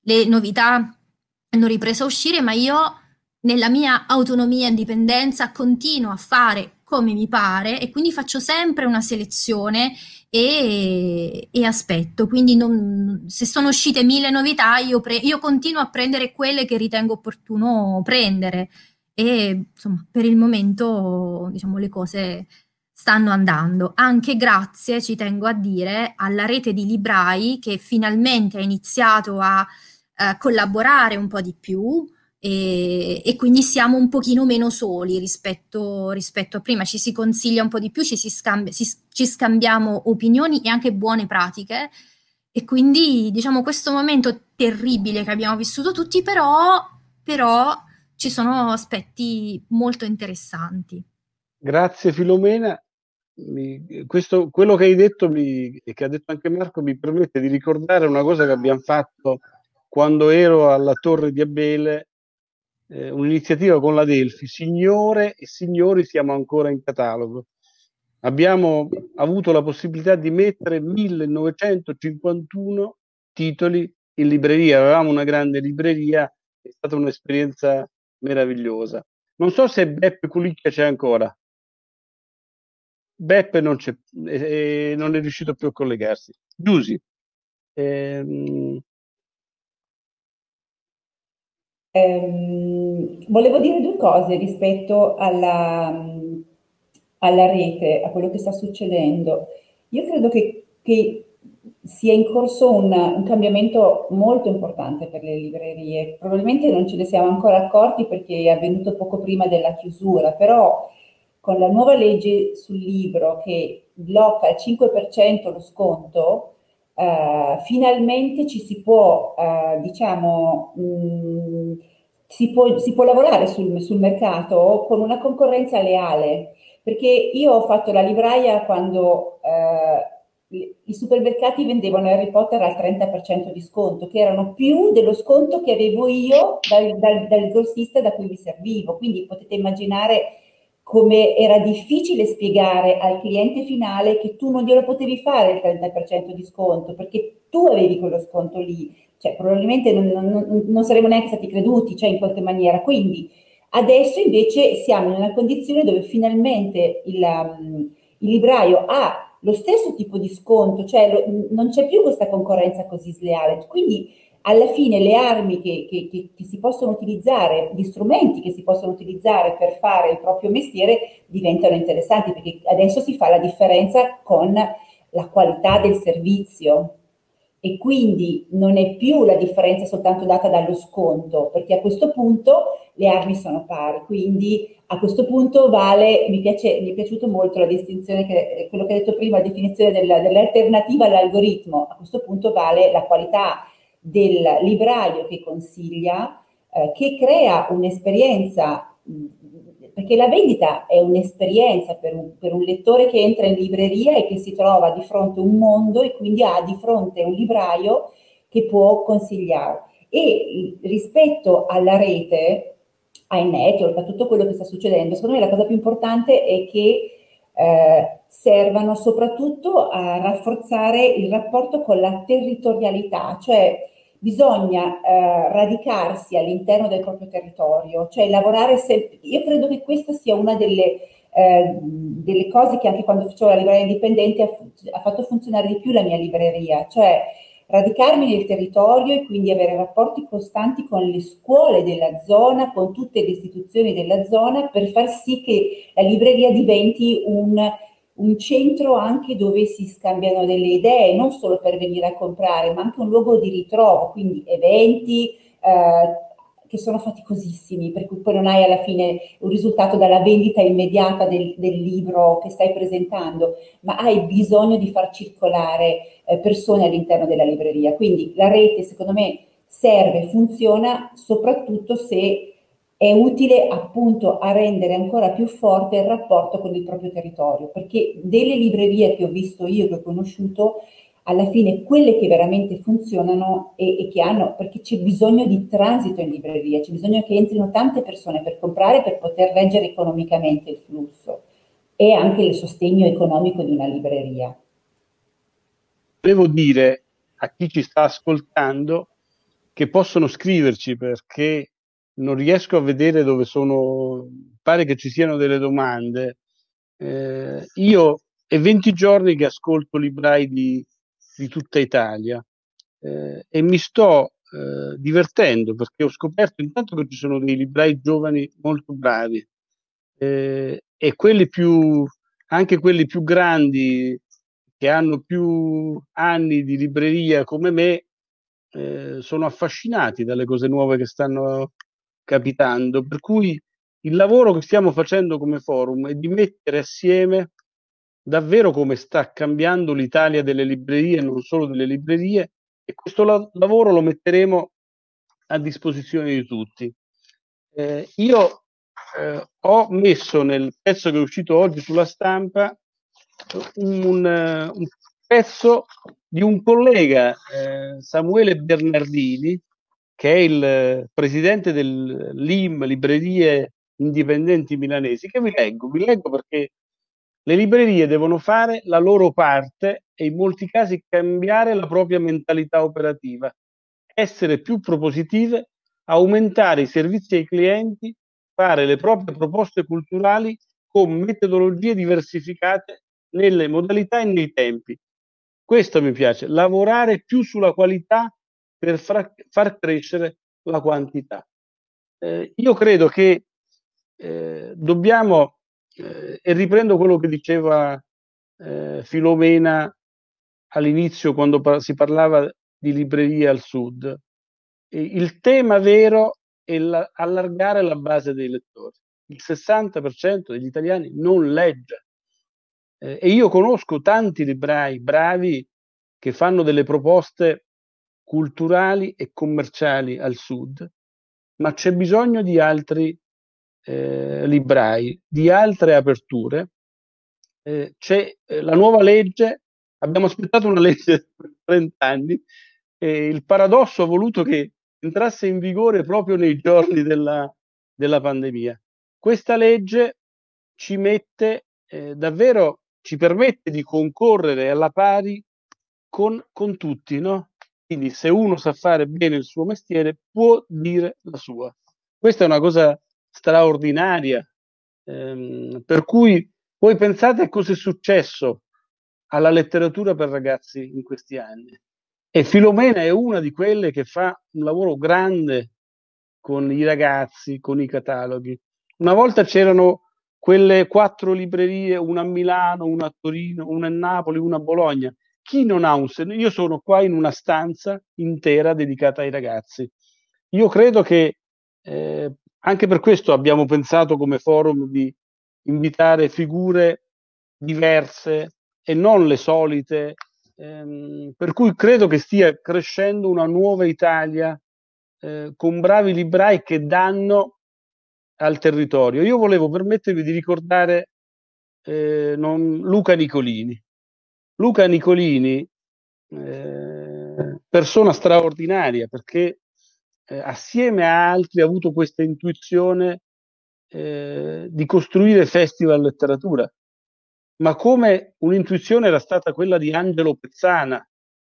le novità hanno ripreso a uscire, ma io nella mia autonomia e indipendenza continuo a fare come mi pare e quindi faccio sempre una selezione e, e aspetto. Quindi non, se sono uscite mille novità, io, pre- io continuo a prendere quelle che ritengo opportuno prendere e insomma per il momento diciamo le cose stanno andando anche grazie ci tengo a dire alla rete di librai che finalmente ha iniziato a eh, collaborare un po' di più e, e, quindi siamo un pochino meno soli rispetto, rispetto, a prima, ci si consiglia un po' di più, ci, si scambia, si, ci scambiamo opinioni e anche buone pratiche e quindi diciamo questo momento terribile che abbiamo vissuto tutti però, però ci sono aspetti molto interessanti. Grazie Filomena. Mi, questo, quello che hai detto e che ha detto anche Marco mi permette di ricordare una cosa che abbiamo fatto quando ero alla Torre di Abele, eh, un'iniziativa con la Delfi, Signore e Signori siamo ancora in catalogo. Abbiamo avuto la possibilità di mettere 1951 titoli in libreria, avevamo una grande libreria, è stata un'esperienza meravigliosa. Non so se Beppe Culicchia c'è ancora. Beppe non, c'è, eh, non è riuscito più a collegarsi. Giusi. Ehm... Ehm, volevo dire due cose rispetto alla, alla, rete, a quello che sta succedendo. Io credo che, che sia in corso un, un, cambiamento molto importante per le librerie. Probabilmente non ce ne siamo ancora accorti perché è avvenuto poco prima della chiusura, però con la nuova legge sul libro che blocca al 5% lo sconto, eh, finalmente ci si può, eh, diciamo, mh, mm, si, può, si può, lavorare sul, sul mercato con una concorrenza leale. Perché io ho fatto la libraia quando eh, i supermercati vendevano Harry Potter al 30% di sconto, che erano più dello sconto che avevo io dal, dal, dal grossista da cui vi servivo. Quindi potete immaginare come era difficile spiegare al cliente finale che tu non glielo potevi fare il 30% di sconto, perché tu avevi quello sconto lì. Cioè, probabilmente non, non, non saremmo neanche stati creduti, cioè in qualche maniera. Quindi adesso invece siamo in una condizione dove finalmente il, il libraio ha lo stesso tipo di sconto, cioè lo, non c'è più questa concorrenza così sleale. Quindi alla fine le armi che, che, che, che, si possono utilizzare, gli strumenti che si possono utilizzare per fare il proprio mestiere diventano interessanti perché adesso si fa la differenza con la qualità del servizio. E quindi non è più la differenza soltanto data dallo sconto perché a questo punto le armi sono pari, quindi A questo punto vale, mi, piace, mi è piaciuto molto la distinzione, che, quello che hai detto prima, la definizione della, dell'alternativa all'algoritmo, a questo punto vale la qualità del libraio che consiglia, eh, che crea un'esperienza, perché la vendita è un'esperienza per un, per un lettore che entra in libreria e che si trova di fronte a un mondo e quindi ha di fronte un libraio che può consigliare. E rispetto alla rete, ai network, a tutto quello che sta succedendo, secondo me la cosa più importante è che eh, servano soprattutto a rafforzare il rapporto con la territorialità, cioè bisogna eh, radicarsi all'interno del proprio territorio, cioè lavorare sempre. Io credo che questa sia una delle, eh, delle cose che anche quando facevo la libreria indipendente ha, ha fatto funzionare di più la mia libreria, cioè radicarmi nel territorio e quindi avere rapporti costanti con le scuole della zona, con tutte le istituzioni della zona per far sì che la libreria diventi un, un centro anche dove si scambiano delle idee, non solo per venire a comprare, ma anche un luogo di ritrovo, quindi eventi, eh, che sono faticosissimi, per cui poi non hai alla fine un risultato dalla vendita immediata del, del libro che stai presentando, ma hai bisogno di far circolare eh, persone all'interno della libreria. Quindi la rete, secondo me, serve, funziona soprattutto se è utile appunto a rendere ancora più forte il rapporto con il proprio territorio, perché delle librerie che ho visto io, che ho conosciuto, alla fine quelle che veramente funzionano e, e, che hanno, perché c'è bisogno di transito in libreria, c'è bisogno che entrino tante persone per comprare per poter reggere economicamente il flusso e anche il sostegno economico di una libreria. Devo dire a chi ci sta ascoltando che possono scriverci perché non riesco a vedere dove sono, pare che ci siano delle domande. Eh, io è 20 giorni che ascolto librai di, di tutta Italia eh, e mi sto eh, divertendo perché ho scoperto intanto che ci sono dei librai giovani molto bravi eh, e quelli più, anche quelli più grandi che hanno più anni di libreria come me eh, sono affascinati dalle cose nuove che stanno capitando per cui il lavoro che stiamo facendo come forum è di mettere assieme davvero come sta cambiando l'Italia delle librerie, non solo delle librerie, e questo la- lavoro lo metteremo a disposizione di tutti. Eh, io eh, ho messo nel pezzo che è uscito oggi sulla stampa un, un pezzo di un collega, eh, Samuele Bernardini, che è il presidente dell'IM, Librerie Indipendenti Milanesi, che vi leggo, vi leggo perché le librerie devono fare la loro parte e in molti casi cambiare la propria mentalità operativa, essere più propositive, aumentare i servizi ai clienti, fare le proprie proposte culturali con metodologie diversificate nelle modalità e nei tempi. Questo mi piace, lavorare più sulla qualità per far, far crescere la quantità. Eh, io credo che eh, dobbiamo eh, e riprendo quello che diceva eh, Filomena all'inizio quando par- si parlava di librerie al sud. Il tema vero è la- allargare la base dei lettori. Il 60% degli italiani non legge. Eh, e io conosco tanti librai bravi che fanno delle proposte culturali e commerciali al sud, ma c'è bisogno di altri eh, librai, di altre aperture. Eh, c'è eh, la nuova legge, abbiamo aspettato una legge [laughs] per 30 anni e il paradosso ha voluto che entrasse in vigore proprio nei giorni della, della pandemia. Questa legge ci mette eh, davvero, ci permette di concorrere alla pari con, con tutti, no? Quindi se uno sa fare bene il suo mestiere può dire la sua. Questa è una cosa straordinaria. Ehm, per cui voi pensate a cosa è successo alla letteratura per ragazzi in questi anni. E Filomena è una di quelle che fa un lavoro grande con i ragazzi, con i cataloghi. Una volta c'erano quelle quattro librerie, una a Milano, una a Torino, una a Napoli, una a Bologna. Chi non ha un... Io sono qua in una stanza intera dedicata ai ragazzi. Io credo che eh, anche per questo abbiamo pensato come forum di invitare figure diverse e non le solite, ehm, per cui credo che stia crescendo una nuova Italia eh, con bravi librai che danno al territorio. Io volevo permettervi di ricordare eh, non, Luca Nicolini. Luca Nicolini, eh, persona straordinaria perché eh, assieme a altri ha avuto questa intuizione eh, di costruire festival letteratura, ma come un'intuizione era stata quella di Angelo Pezzana,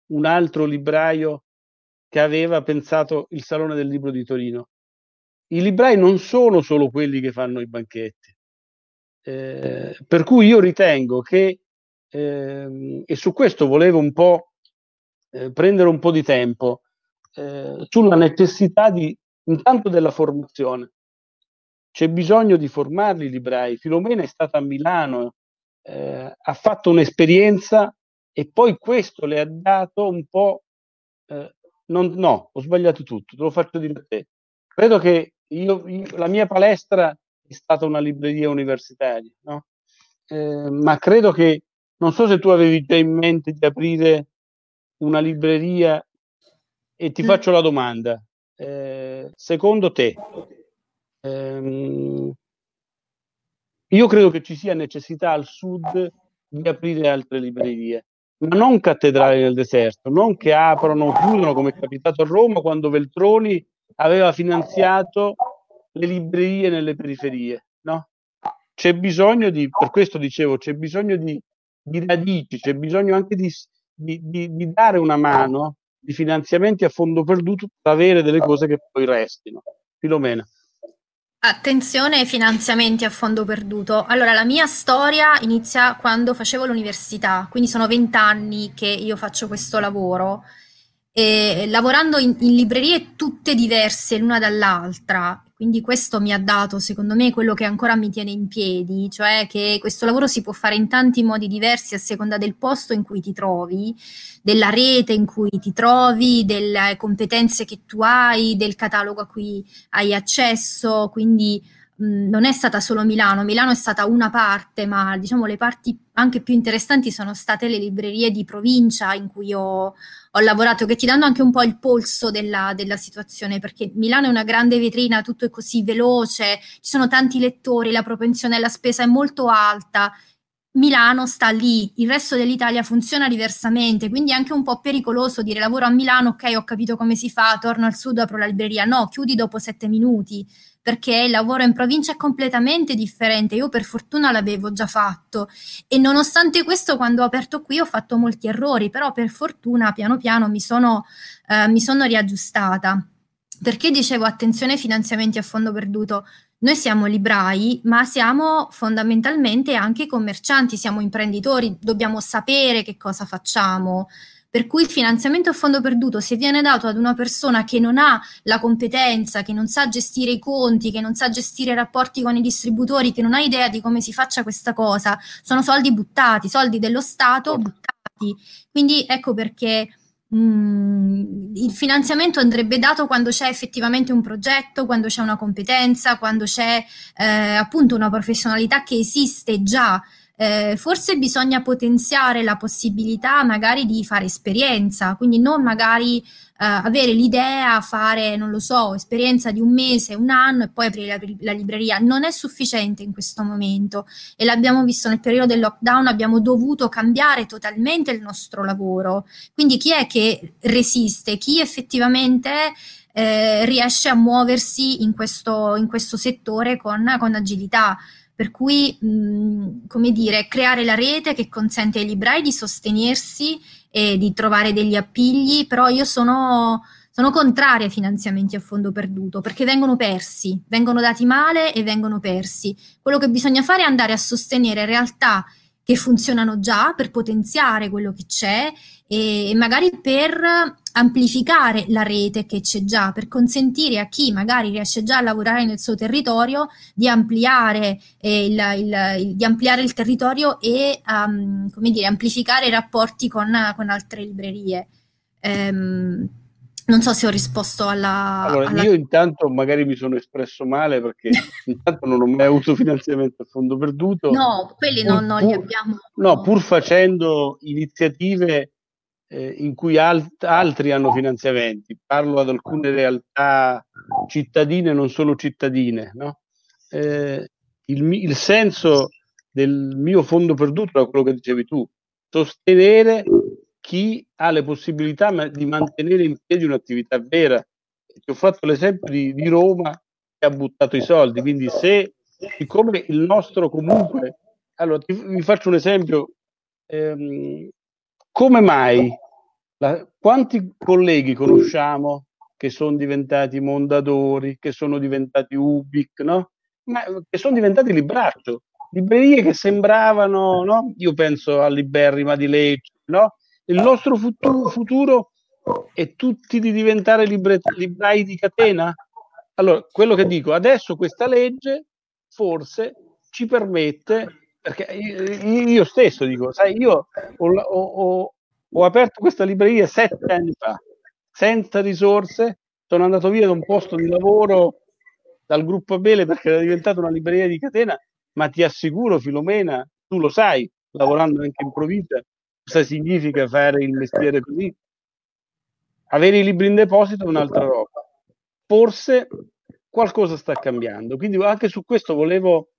un altro libraio che aveva pensato il Salone del Libro di Torino. I librai non sono solo quelli che fanno i banchetti, eh, per cui io ritengo che, eh, e su questo volevo un po' eh, prendere un po' di tempo, eh, sulla necessità di intanto della formazione. C'è bisogno di formarli i librai. Filomena è stata a Milano, eh, ha fatto un'esperienza e poi questo le ha dato un po'... Eh, non, no, ho sbagliato tutto, te lo faccio dire a te. Credo che io, io, la mia palestra è stata una libreria universitaria, no? eh, ma credo che, non so se tu avevi già in mente di aprire una libreria e ti mm. faccio la domanda. Eh, secondo te, ehm, io credo che ci sia necessità al sud di aprire altre librerie, ma non cattedrali nel deserto, non che aprono o chiudono come è capitato a Roma quando Veltroni aveva finanziato le librerie nelle periferie, no? C'è bisogno di, per questo dicevo, c'è bisogno di, di radici, c'è bisogno anche di, di, di dare una mano di finanziamenti a fondo perduto per avere delle cose che poi restino. Filomena. Attenzione ai finanziamenti a fondo perduto. Allora, la mia storia inizia quando facevo l'università, quindi sono vent'anni che io faccio questo lavoro. E lavorando in, in librerie tutte diverse l'una dall'altra, quindi questo mi ha dato, secondo me, quello che ancora mi tiene in piedi, cioè che questo lavoro si può fare in tanti modi diversi a seconda del posto in cui ti trovi, della rete in cui ti trovi, delle competenze che tu hai, del catalogo a cui hai accesso, quindi mh, non è stata solo Milano, Milano è stata una parte, ma diciamo le parti anche più interessanti sono state le librerie di provincia in cui ho, ho lavorato, che ti danno anche un po' il polso della, della, situazione, perché Milano è una grande vetrina, tutto è così veloce, ci sono tanti lettori, la propensione alla spesa è molto alta. Milano sta lì, il resto dell'Italia funziona diversamente, quindi è anche un po' pericoloso dire lavoro a Milano, ok, ho capito come si fa, torno al sud, apro la libreria. No, chiudi dopo sette minuti perché il lavoro in provincia è completamente differente. Io per fortuna l'avevo già fatto e nonostante questo quando ho aperto qui ho fatto molti errori, però per fortuna piano piano mi sono, eh, mi sono riaggiustata. Perché dicevo attenzione finanziamenti a fondo perduto? Noi siamo librai, ma siamo fondamentalmente anche commercianti, siamo imprenditori, dobbiamo sapere che cosa facciamo. Per cui il finanziamento a fondo perduto, se viene dato ad una persona che non ha la competenza, che non sa gestire i conti, che non sa gestire i rapporti con i distributori, che non ha idea di come si faccia questa cosa, sono soldi buttati, soldi dello Stato buttati. Quindi ecco perché mm, il finanziamento andrebbe dato quando c'è effettivamente un progetto, quando c'è una competenza, quando c'è eh, appunto una professionalità che esiste già eh, forse bisogna potenziare la possibilità magari di fare esperienza, quindi non magari eh, avere l'idea, fare, non lo so, esperienza di un mese, un anno e poi aprire la, la, libreria. Non è sufficiente in questo momento e l'abbiamo visto nel periodo del lockdown, abbiamo dovuto cambiare totalmente il nostro lavoro. Quindi chi è che resiste? Chi effettivamente... Eh, riesce a muoversi in questo, in questo settore con, con agilità. Per cui, mh, come dire, creare la rete che consente ai librai di sostenersi e di trovare degli appigli, però io sono, sono contraria ai finanziamenti a fondo perduto perché vengono persi, vengono dati male e vengono persi. Quello che bisogna fare è andare a sostenere realtà che funzionano già per potenziare quello che c'è e, magari per amplificare la rete che c'è già, per consentire a chi magari riesce già a lavorare nel suo territorio di ampliare, eh, il, il, il, di ampliare il territorio e um, come dire, amplificare i rapporti con, con altre librerie. Um, Non so se ho risposto alla... Allora, alla... io intanto magari mi sono espresso male perché [laughs] intanto non ho mai avuto finanziamento a fondo perduto. No, quelli pur, non, li abbiamo. No, pur facendo iniziative eh, in cui alt- altri hanno finanziamenti. Parlo ad alcune realtà cittadine, non solo cittadine. No? Eh, il, il senso del mio fondo perduto è quello che dicevi tu, sostenere chi ha le possibilità di mantenere in piedi un'attività vera. Ti ho fatto l'esempio di, di Roma che ha buttato i soldi, quindi se, siccome il nostro comunque, allora ti, vi faccio un esempio, ehm, come mai, la, quanti colleghi conosciamo che sono diventati Mondadori, che sono diventati Ubic, no? Ma che sono diventati Libraccio, librerie che sembravano, no? Io penso all'Iberrima di Lecce, no? il nostro futuro, futuro è tutti di diventare libre, librai di catena? Allora, quello che dico, adesso questa legge forse ci permette, perché io stesso dico, sai, io ho, ho, ho aperto questa libreria sette anni fa, senza risorse, sono andato via da un posto di lavoro dal gruppo Abele perché era diventata una libreria di catena, ma ti assicuro, Filomena, tu lo sai, lavorando anche in provincia, cosa significa fare il mestiere così. Avere i libri in deposito è un'altra roba. Forse qualcosa sta cambiando. Quindi anche su questo volevo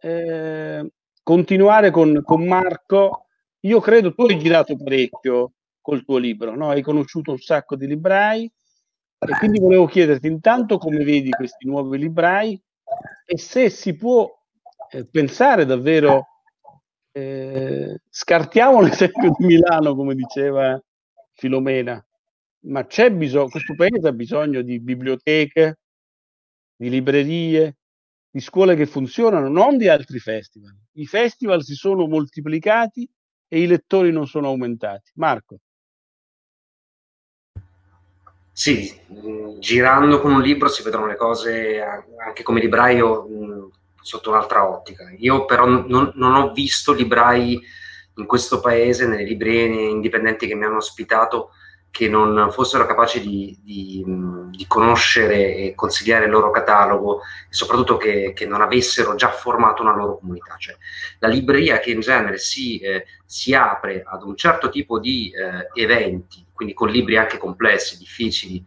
eh, continuare con, con, Marco. Io credo tu hai girato parecchio col tuo libro, no? hai conosciuto un sacco di librai e quindi volevo chiederti intanto come vedi questi nuovi librai e se si può eh, pensare davvero eh, scartiamo l'esempio di Milano, come diceva Filomena, ma c'è bisogno, questo paese ha bisogno di biblioteche, di librerie, di scuole che funzionano, non di altri festival. I festival si sono moltiplicati e i lettori non sono aumentati. Marco. Sì, girando con un libro si vedono le cose anche come libraio sotto un'altra ottica. Io però non, non, ho visto librai in questo paese, nelle librerie indipendenti che mi hanno ospitato, che non fossero capaci di, di, di conoscere e consigliare il loro catalogo e soprattutto che, che, non avessero già formato una loro comunità. Cioè, la libreria che in genere si, eh, si apre ad un certo tipo di eh, eventi, quindi con libri anche complessi, difficili,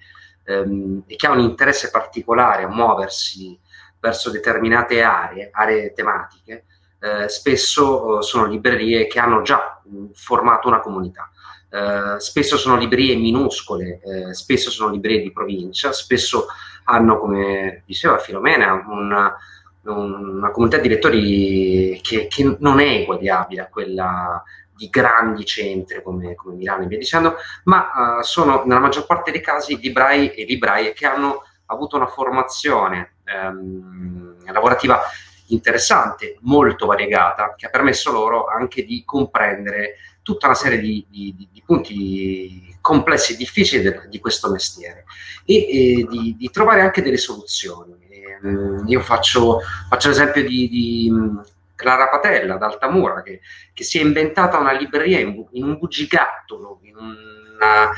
ehm, e che ha un interesse particolare a muoversi verso determinate aree, aree tematiche, eh, spesso eh, sono librerie che hanno già formato una comunità. Eh, spesso sono librerie minuscole, eh, spesso sono librerie di provincia, spesso hanno, come diceva Filomena, una, una comunità di lettori che, che, non è eguagliabile a quella di grandi centri come, come Milano e via dicendo, ma uh, sono nella maggior parte dei casi librai e libraie che hanno avuto una formazione ehm, lavorativa interessante, molto variegata, che ha permesso loro anche di comprendere tutta una serie di, di, di punti complessi e difficili de, di questo mestiere e, e di, di, trovare anche delle soluzioni. E, ehm, io faccio, faccio l'esempio di, Clara Patella ad Altamura che, che, si è inventata una libreria in, in un bugigattolo, in una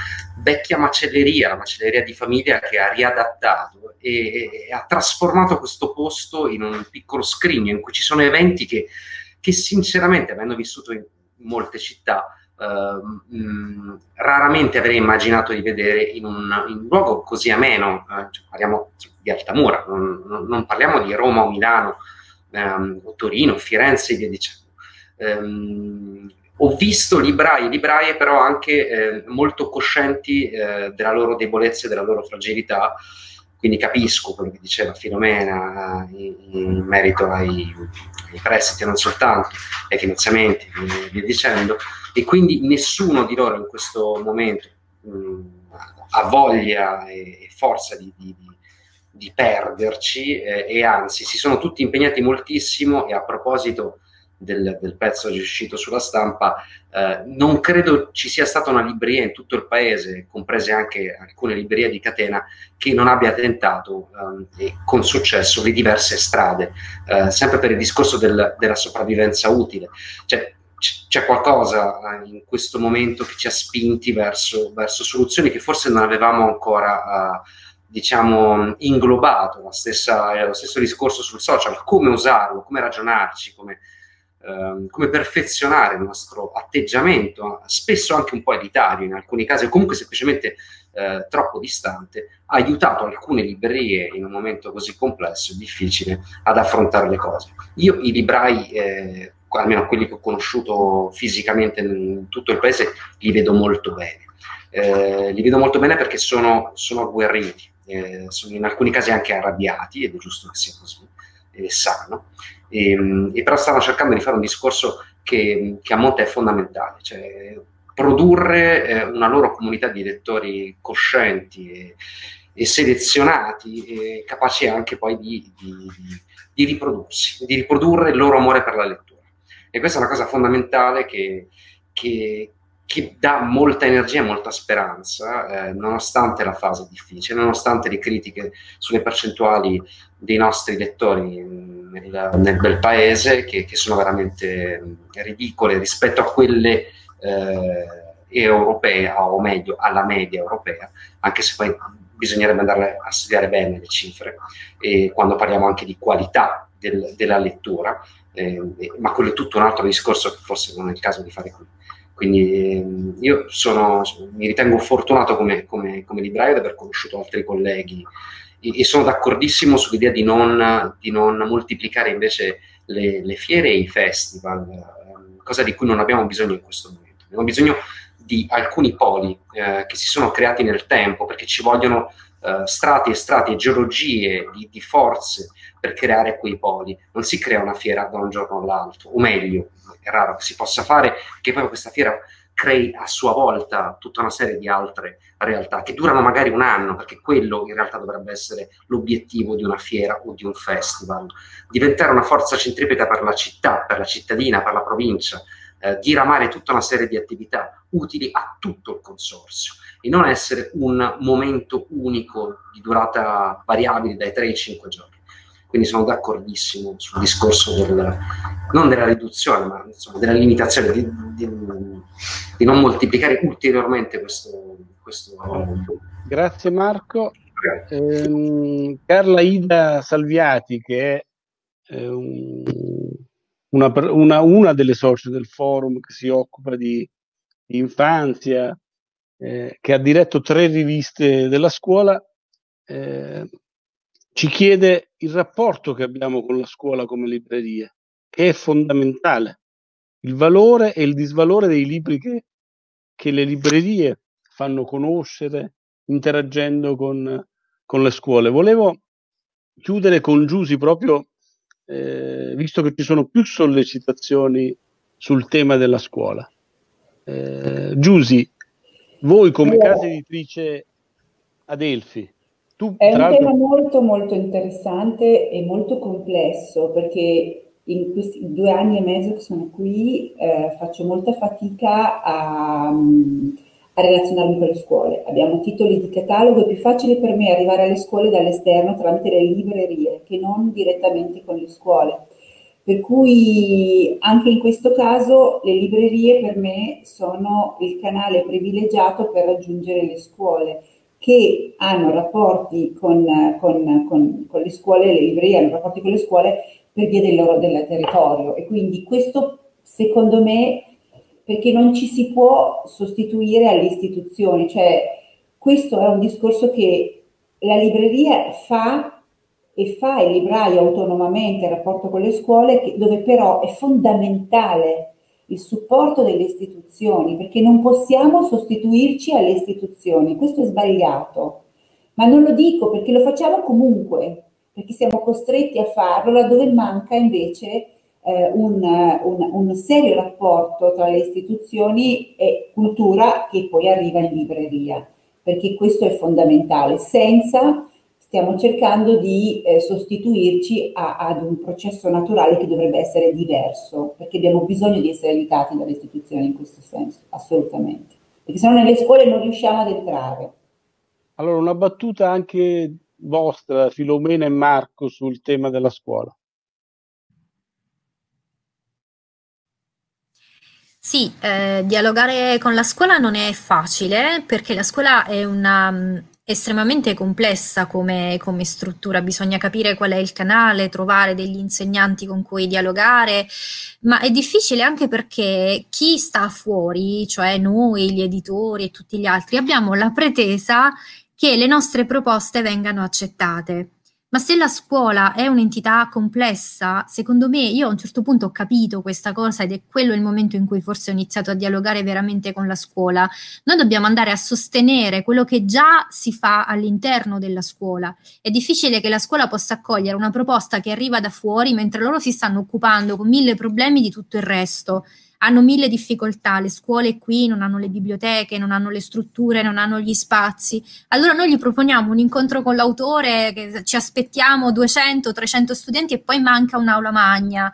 vecchia macelleria, la macelleria di famiglia che ha riadattato e, e ha trasformato questo posto in un piccolo scrigno in cui ci sono eventi che, che sinceramente, avendo vissuto in molte città, Uh, mh, raramente avrei immaginato di vedere in un, in un luogo così ameno, uh, cioè, parliamo di Altamura, non, non, parliamo di Roma o Milano, um, o Torino, Firenze e via dicendo. Um, ho visto librai e libraie però anche eh, molto coscienti eh, della loro debolezza e della loro fragilità, quindi capisco quello che diceva Filomena in, in merito ai, ai, prestiti, non soltanto ai finanziamenti e via dicendo, e quindi nessuno di loro in questo momento mh, ha voglia e, forza di, di, di perderci eh, e anzi si sono tutti impegnati moltissimo e a proposito del, del pezzo uscito sulla stampa, eh, non credo ci sia stata una libreria in tutto il paese, comprese anche alcune librerie di catena, che non abbia tentato eh, con successo le diverse strade, eh, sempre per il discorso del, della sopravvivenza utile. Cioè, c'è qualcosa in questo momento che ci ha spinti verso, verso soluzioni che forse non avevamo ancora, uh, diciamo, inglobato. Stessa, lo stesso discorso sul social, come usarlo, come ragionarci, come, uh, come perfezionare il nostro atteggiamento, spesso anche un po' elitario in alcuni casi, o comunque semplicemente uh, troppo distante, ha aiutato alcune librerie in un momento così complesso e difficile ad affrontare le cose. Io i librai eh, almeno quelli che ho conosciuto fisicamente in tutto il paese, li vedo molto bene. Eh, li vedo molto bene perché sono, sono agguerriti, eh, sono in alcuni casi anche arrabbiati, ed è giusto che sia così, è sano, e, ehm, e però stanno cercando di fare un discorso che, che a monte è fondamentale, cioè produrre eh, una loro comunità di lettori coscienti e, e selezionati, e capaci anche poi di, di, di riprodursi, di riprodurre il loro amore per la lettura. E questa è una cosa fondamentale che, che, che dà molta energia e molta speranza, eh, nonostante la fase difficile, nonostante le critiche sulle percentuali dei nostri lettori nel, nel bel paese, che, che, sono veramente ridicole rispetto a quelle eh, europee, o meglio alla media europea, anche se poi bisognerebbe andare a studiare bene le cifre, e quando parliamo anche di qualità del, della lettura, eh, ma quello è tutto un altro discorso che forse non è il caso di fare qui. Quindi ehm, io sono, mi ritengo fortunato come, come, come, libraio di aver conosciuto altri colleghi e, e sono d'accordissimo sull'idea di non, di non moltiplicare invece le, le, fiere e i festival, ehm, cosa di cui non abbiamo bisogno in questo momento. Abbiamo bisogno di alcuni poli eh, che si sono creati nel tempo perché ci vogliono eh, strati e strati e geologie di, di forze per creare quei poli. Non si crea una fiera da un giorno all'altro, o meglio, è raro che si possa fare, che poi questa fiera crei a sua volta tutta una serie di altre realtà che durano magari un anno, perché quello in realtà dovrebbe essere l'obiettivo di una fiera o di un festival. Diventare una forza centripeta per la città, per la cittadina, per la provincia, eh, diramare tutta una serie di attività utili a tutto il consorzio e non essere un momento unico di durata variabile dai 3 ai 5 giorni. Quindi sono d'accordissimo sul discorso del, non della riduzione, ma insomma, della limitazione, di, di, di, non moltiplicare ulteriormente questo. questo... Grazie Marco. Eh, Carla Ida Salviati, che è eh, un, una, una, una, delle socie del forum che si occupa di, di infanzia, eh, che ha diretto tre riviste della scuola, eh, ci chiede il rapporto che abbiamo con la scuola come librerie, che è fondamentale, il valore e il disvalore dei libri che, che le librerie fanno conoscere interagendo con, con le scuole. Volevo chiudere con Giusi proprio, eh, visto che ci sono più sollecitazioni sul tema della scuola. Eh, Giusi, voi come casa editrice Adelphi, tu, è un tema molto molto interessante e molto complesso perché in questi due anni e mezzo che sono qui eh, faccio molta fatica a, a, relazionarmi con le scuole. Abbiamo titoli di catalogo, è più facile per me arrivare alle scuole dall'esterno tramite le librerie che non direttamente con le scuole. Per cui anche in questo caso le librerie per me sono il canale privilegiato per raggiungere le scuole che hanno rapporti con, con, con, con, le scuole, le librerie hanno rapporti con le scuole per via del loro del territorio e quindi questo secondo me perché non ci si può sostituire alle istituzioni, cioè questo è un discorso che la libreria fa e fa il libraio autonomamente in rapporto con le scuole, che, dove però è fondamentale il supporto delle istituzioni, perché non possiamo sostituirci alle istituzioni, questo è sbagliato, ma non lo dico perché lo facciamo comunque, perché siamo costretti a farlo laddove manca invece eh, un, un, un, serio rapporto tra le istituzioni e cultura che poi arriva in libreria, perché questo è fondamentale. Senza stiamo cercando di eh, sostituirci a, ad un processo naturale che dovrebbe essere diverso, perché abbiamo bisogno di essere aiutati dalle istituzioni in questo senso, assolutamente. Perché se no nelle scuole non riusciamo ad entrare. Allora, una battuta anche vostra, Filomena e Marco, sul tema della scuola. Sì, eh, dialogare con la scuola non è facile perché la scuola è una, mm, estremamente complessa come, come struttura, bisogna capire qual è il canale, trovare degli insegnanti con cui dialogare, ma è difficile anche perché chi sta fuori, cioè noi, gli editori e tutti gli altri, abbiamo la pretesa che le nostre proposte vengano accettate. Ma se la scuola è un'entità complessa, secondo me, io a un certo punto ho capito questa cosa ed è quello il momento in cui forse ho iniziato a dialogare veramente con la scuola. Noi dobbiamo andare a sostenere quello che già si fa all'interno della scuola. È difficile che la scuola possa accogliere una proposta che arriva da fuori mentre loro si stanno occupando con mille problemi di tutto il resto hanno mille difficoltà, le scuole qui non hanno le biblioteche, non hanno le strutture, non hanno gli spazi. Allora noi gli proponiamo un incontro con l'autore, che ci aspettiamo 200, 300 studenti e poi manca un'aula magna.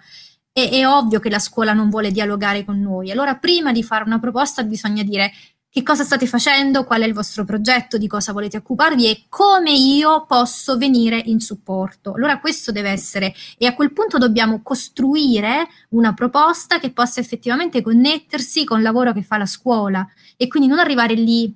E, è ovvio che la scuola non vuole dialogare con noi. Allora prima di fare una proposta bisogna dire che cosa state facendo, qual è il vostro progetto, di cosa volete occuparvi e come io posso venire in supporto. Allora questo deve essere e a quel punto dobbiamo costruire una proposta che possa effettivamente connettersi con il lavoro che fa la scuola e quindi non arrivare lì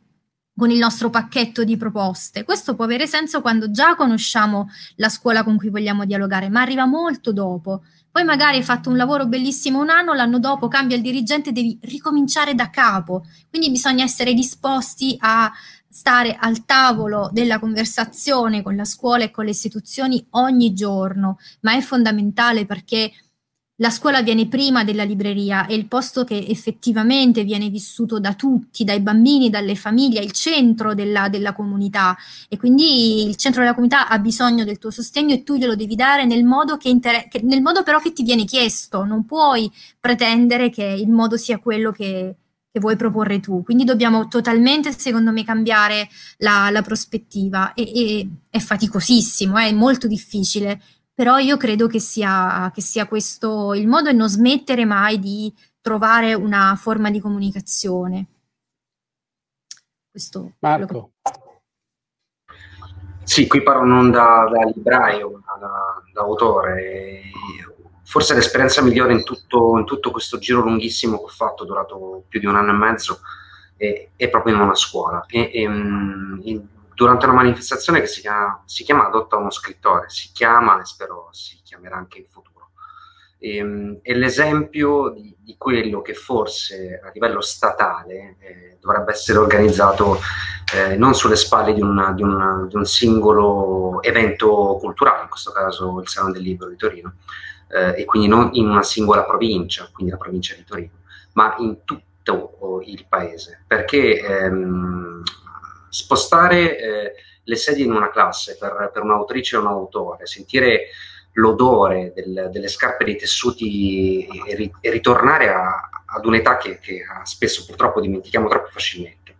con il nostro pacchetto di proposte. Questo può avere senso quando già conosciamo la scuola con cui vogliamo dialogare, ma arriva molto dopo. Poi magari hai fatto un lavoro bellissimo un anno, l'anno dopo cambia il dirigente, devi ricominciare da capo. Quindi bisogna essere disposti a stare al tavolo della conversazione con la scuola e con le istituzioni ogni giorno, ma è fondamentale perché la scuola viene prima della libreria, è il posto che effettivamente viene vissuto da tutti, dai bambini, dalle famiglie, è il centro della, della, comunità. E quindi il centro della comunità ha bisogno del tuo sostegno e tu glielo devi dare nel modo, che inter- che, nel modo però che ti viene chiesto, non puoi pretendere che il modo sia quello che, che vuoi proporre tu. Quindi dobbiamo totalmente, secondo me, cambiare la, la prospettiva. E, e, è faticosissimo, è molto difficile però io credo che sia, che sia questo il modo e non smettere mai di trovare una forma di comunicazione. Questo Marco. Sì, qui parlo non da, da libraio, ma da, da, autore. Forse l'esperienza migliore in tutto, in tutto, questo giro lunghissimo che ho fatto, durato più di un anno e mezzo, è, è proprio in una scuola. E, e, in, durante una manifestazione che si chiama, si chiama Adotta uno scrittore, si chiama e spero si chiamerà anche in futuro. E, ehm, è l'esempio di, di, quello che forse a livello statale eh, dovrebbe essere organizzato eh, non sulle spalle di, una, di, una, di, un singolo evento culturale, in questo caso il Salone del Libro di Torino, eh, e quindi non in una singola provincia, quindi la provincia di Torino, ma in tutto il paese, perché ehm, spostare eh, le sedie in una classe per, per un'autrice o un autore, sentire l'odore del, delle scarpe dei tessuti e, ri, e ritornare a, ad un'età che, che, spesso purtroppo dimentichiamo troppo facilmente.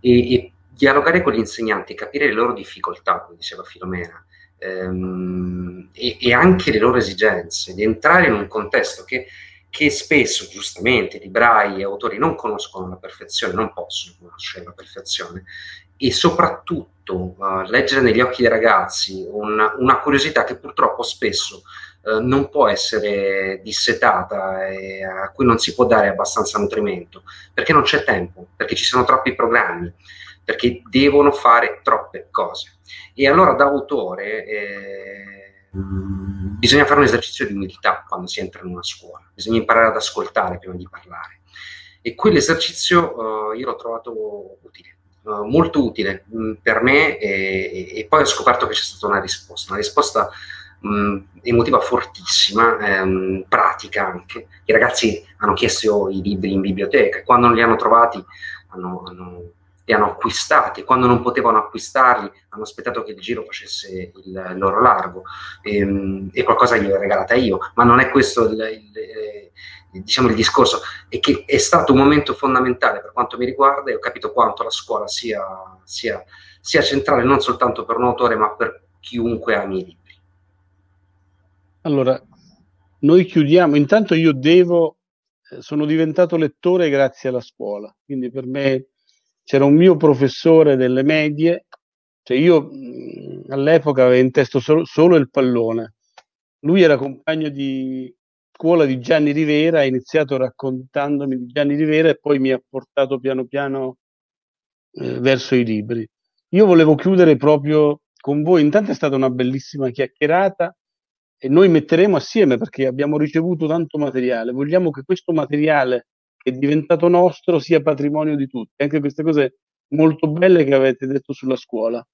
E, e, dialogare con gli insegnanti, capire le loro difficoltà, come diceva Filomena, ehm, e, e, anche le loro esigenze, di entrare in un contesto che, che spesso, giustamente, librai e autori non conoscono alla perfezione, non possono conoscere alla perfezione, e soprattutto uh, leggere negli occhi dei ragazzi una, una curiosità che purtroppo spesso uh, non può essere dissetata e a cui non si può dare abbastanza nutrimento, perché non c'è tempo, perché ci sono troppi programmi, perché devono fare troppe cose. E allora da autore eh, bisogna fare un esercizio di umiltà quando si entra in una scuola, bisogna imparare ad ascoltare prima di parlare. E quell'esercizio uh, io l'ho trovato utile uh, molto utile mh, mm, per me e, e, poi ho scoperto che c'è stata una risposta, una risposta mh, mm, emotiva fortissima, ehm, pratica anche. I ragazzi hanno chiesto i libri in biblioteca e quando non li hanno trovati hanno, hanno, hanno acquistati, quando non potevano acquistarli hanno aspettato che il giro facesse il loro largo. E, ehm, e qualcosa gli ho regalata io, ma non è questo il, il, diciamo, il discorso. È che è stato un momento fondamentale per quanto mi riguarda e ho capito quanto la scuola sia, sia, sia centrale non soltanto per un autore ma per chiunque ami i libri. Allora, noi chiudiamo, intanto io devo, eh, sono diventato lettore grazie alla scuola, quindi per me c'era un mio professore delle medie, cioè io all'epoca avevo in testa solo, solo il pallone, lui era compagno di scuola di Gianni Rivera, ha iniziato raccontandomi di Gianni Rivera e poi mi ha portato piano piano eh, verso i libri. Io volevo chiudere proprio con voi, intanto è stata una bellissima chiacchierata e noi metteremo assieme perché abbiamo ricevuto tanto materiale, vogliamo che questo materiale è diventato nostro sia patrimonio di tutti, anche queste cose molto belle che avete detto sulla scuola.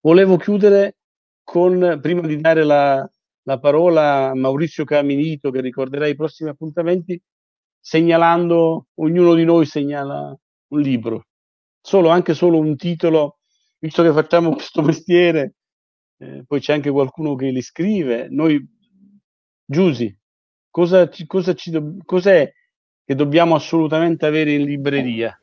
Volevo chiudere con, prima di dare la, la parola a Maurizio Caminito che ricorderà i prossimi appuntamenti, segnalando, ognuno di noi segnala un libro, solo anche solo un titolo, visto che facciamo [laughs] questo mestiere, eh, poi c'è anche qualcuno che li scrive. Noi, Giusi, cosa, cosa ci, cos'è che dobbiamo assolutamente avere in libreria?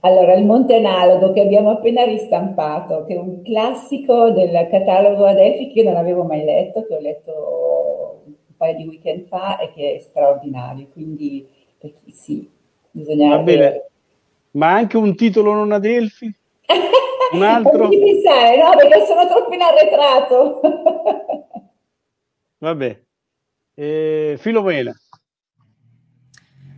Allora, il Monte Analogo che abbiamo appena ristampato, che è un classico del catalogo Adelphi che io non avevo mai letto, che ho letto un paio di weekend fa e che è straordinario, quindi per chi sì, bisogna... Va bene, ma anche un titolo non Adelphi? [laughs] Un altro? non pensare, no, perché sono troppo in arretrato. Vabbè. Eh, Filomena.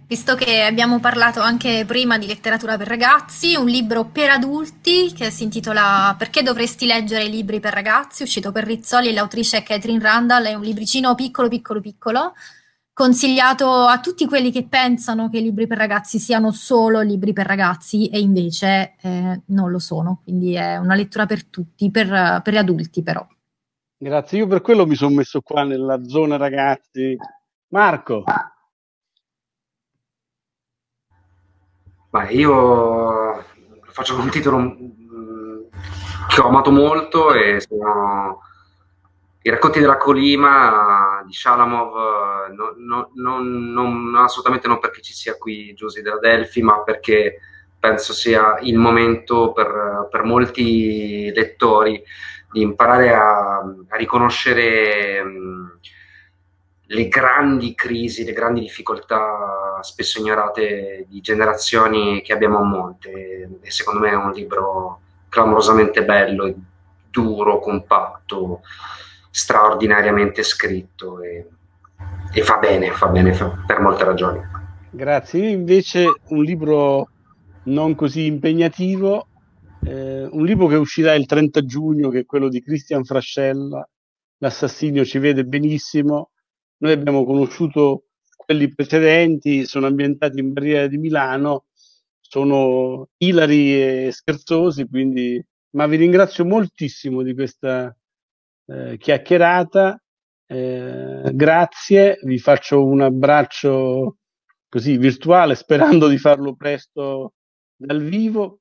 Visto che abbiamo parlato anche prima di letteratura per ragazzi, un libro per adulti che si intitola Perché dovresti leggere i libri per ragazzi, uscito per Rizzoli e l'autrice è Catherine Randall, è un libricino piccolo, piccolo, piccolo, consigliato a tutti quelli che pensano che i libri per ragazzi siano solo libri per ragazzi e invece eh, non lo sono, quindi è una lettura per tutti, per, per adulti però. Grazie, io per quello mi sono messo qua nella zona ragazzi. Marco. Beh, io faccio con un titolo mm, che ho amato molto e sono i racconti della Colima di Shalamov, no, no, non, non, assolutamente non perché ci sia qui Giusy della Delphi, ma perché penso sia il momento per, per molti lettori di imparare a, a riconoscere mh, le grandi crisi, le grandi difficoltà spesso ignorate di generazioni che abbiamo a monte. E secondo me è un libro clamorosamente bello, duro, compatto, straordinariamente scritto e, e fa bene, fa bene fa, per molte ragioni. Grazie. Io invece un libro non così impegnativo, eh, un libro che uscirà il 30 giugno, che è quello di Cristian Frascella, L'assassinio ci vede benissimo, noi abbiamo conosciuto quelli precedenti, sono ambientati in Barriera di Milano, sono ilari e scherzosi, quindi, ma vi ringrazio moltissimo di questa eh, chiacchierata. Eh, grazie, vi faccio un abbraccio così virtuale, sperando di farlo presto dal vivo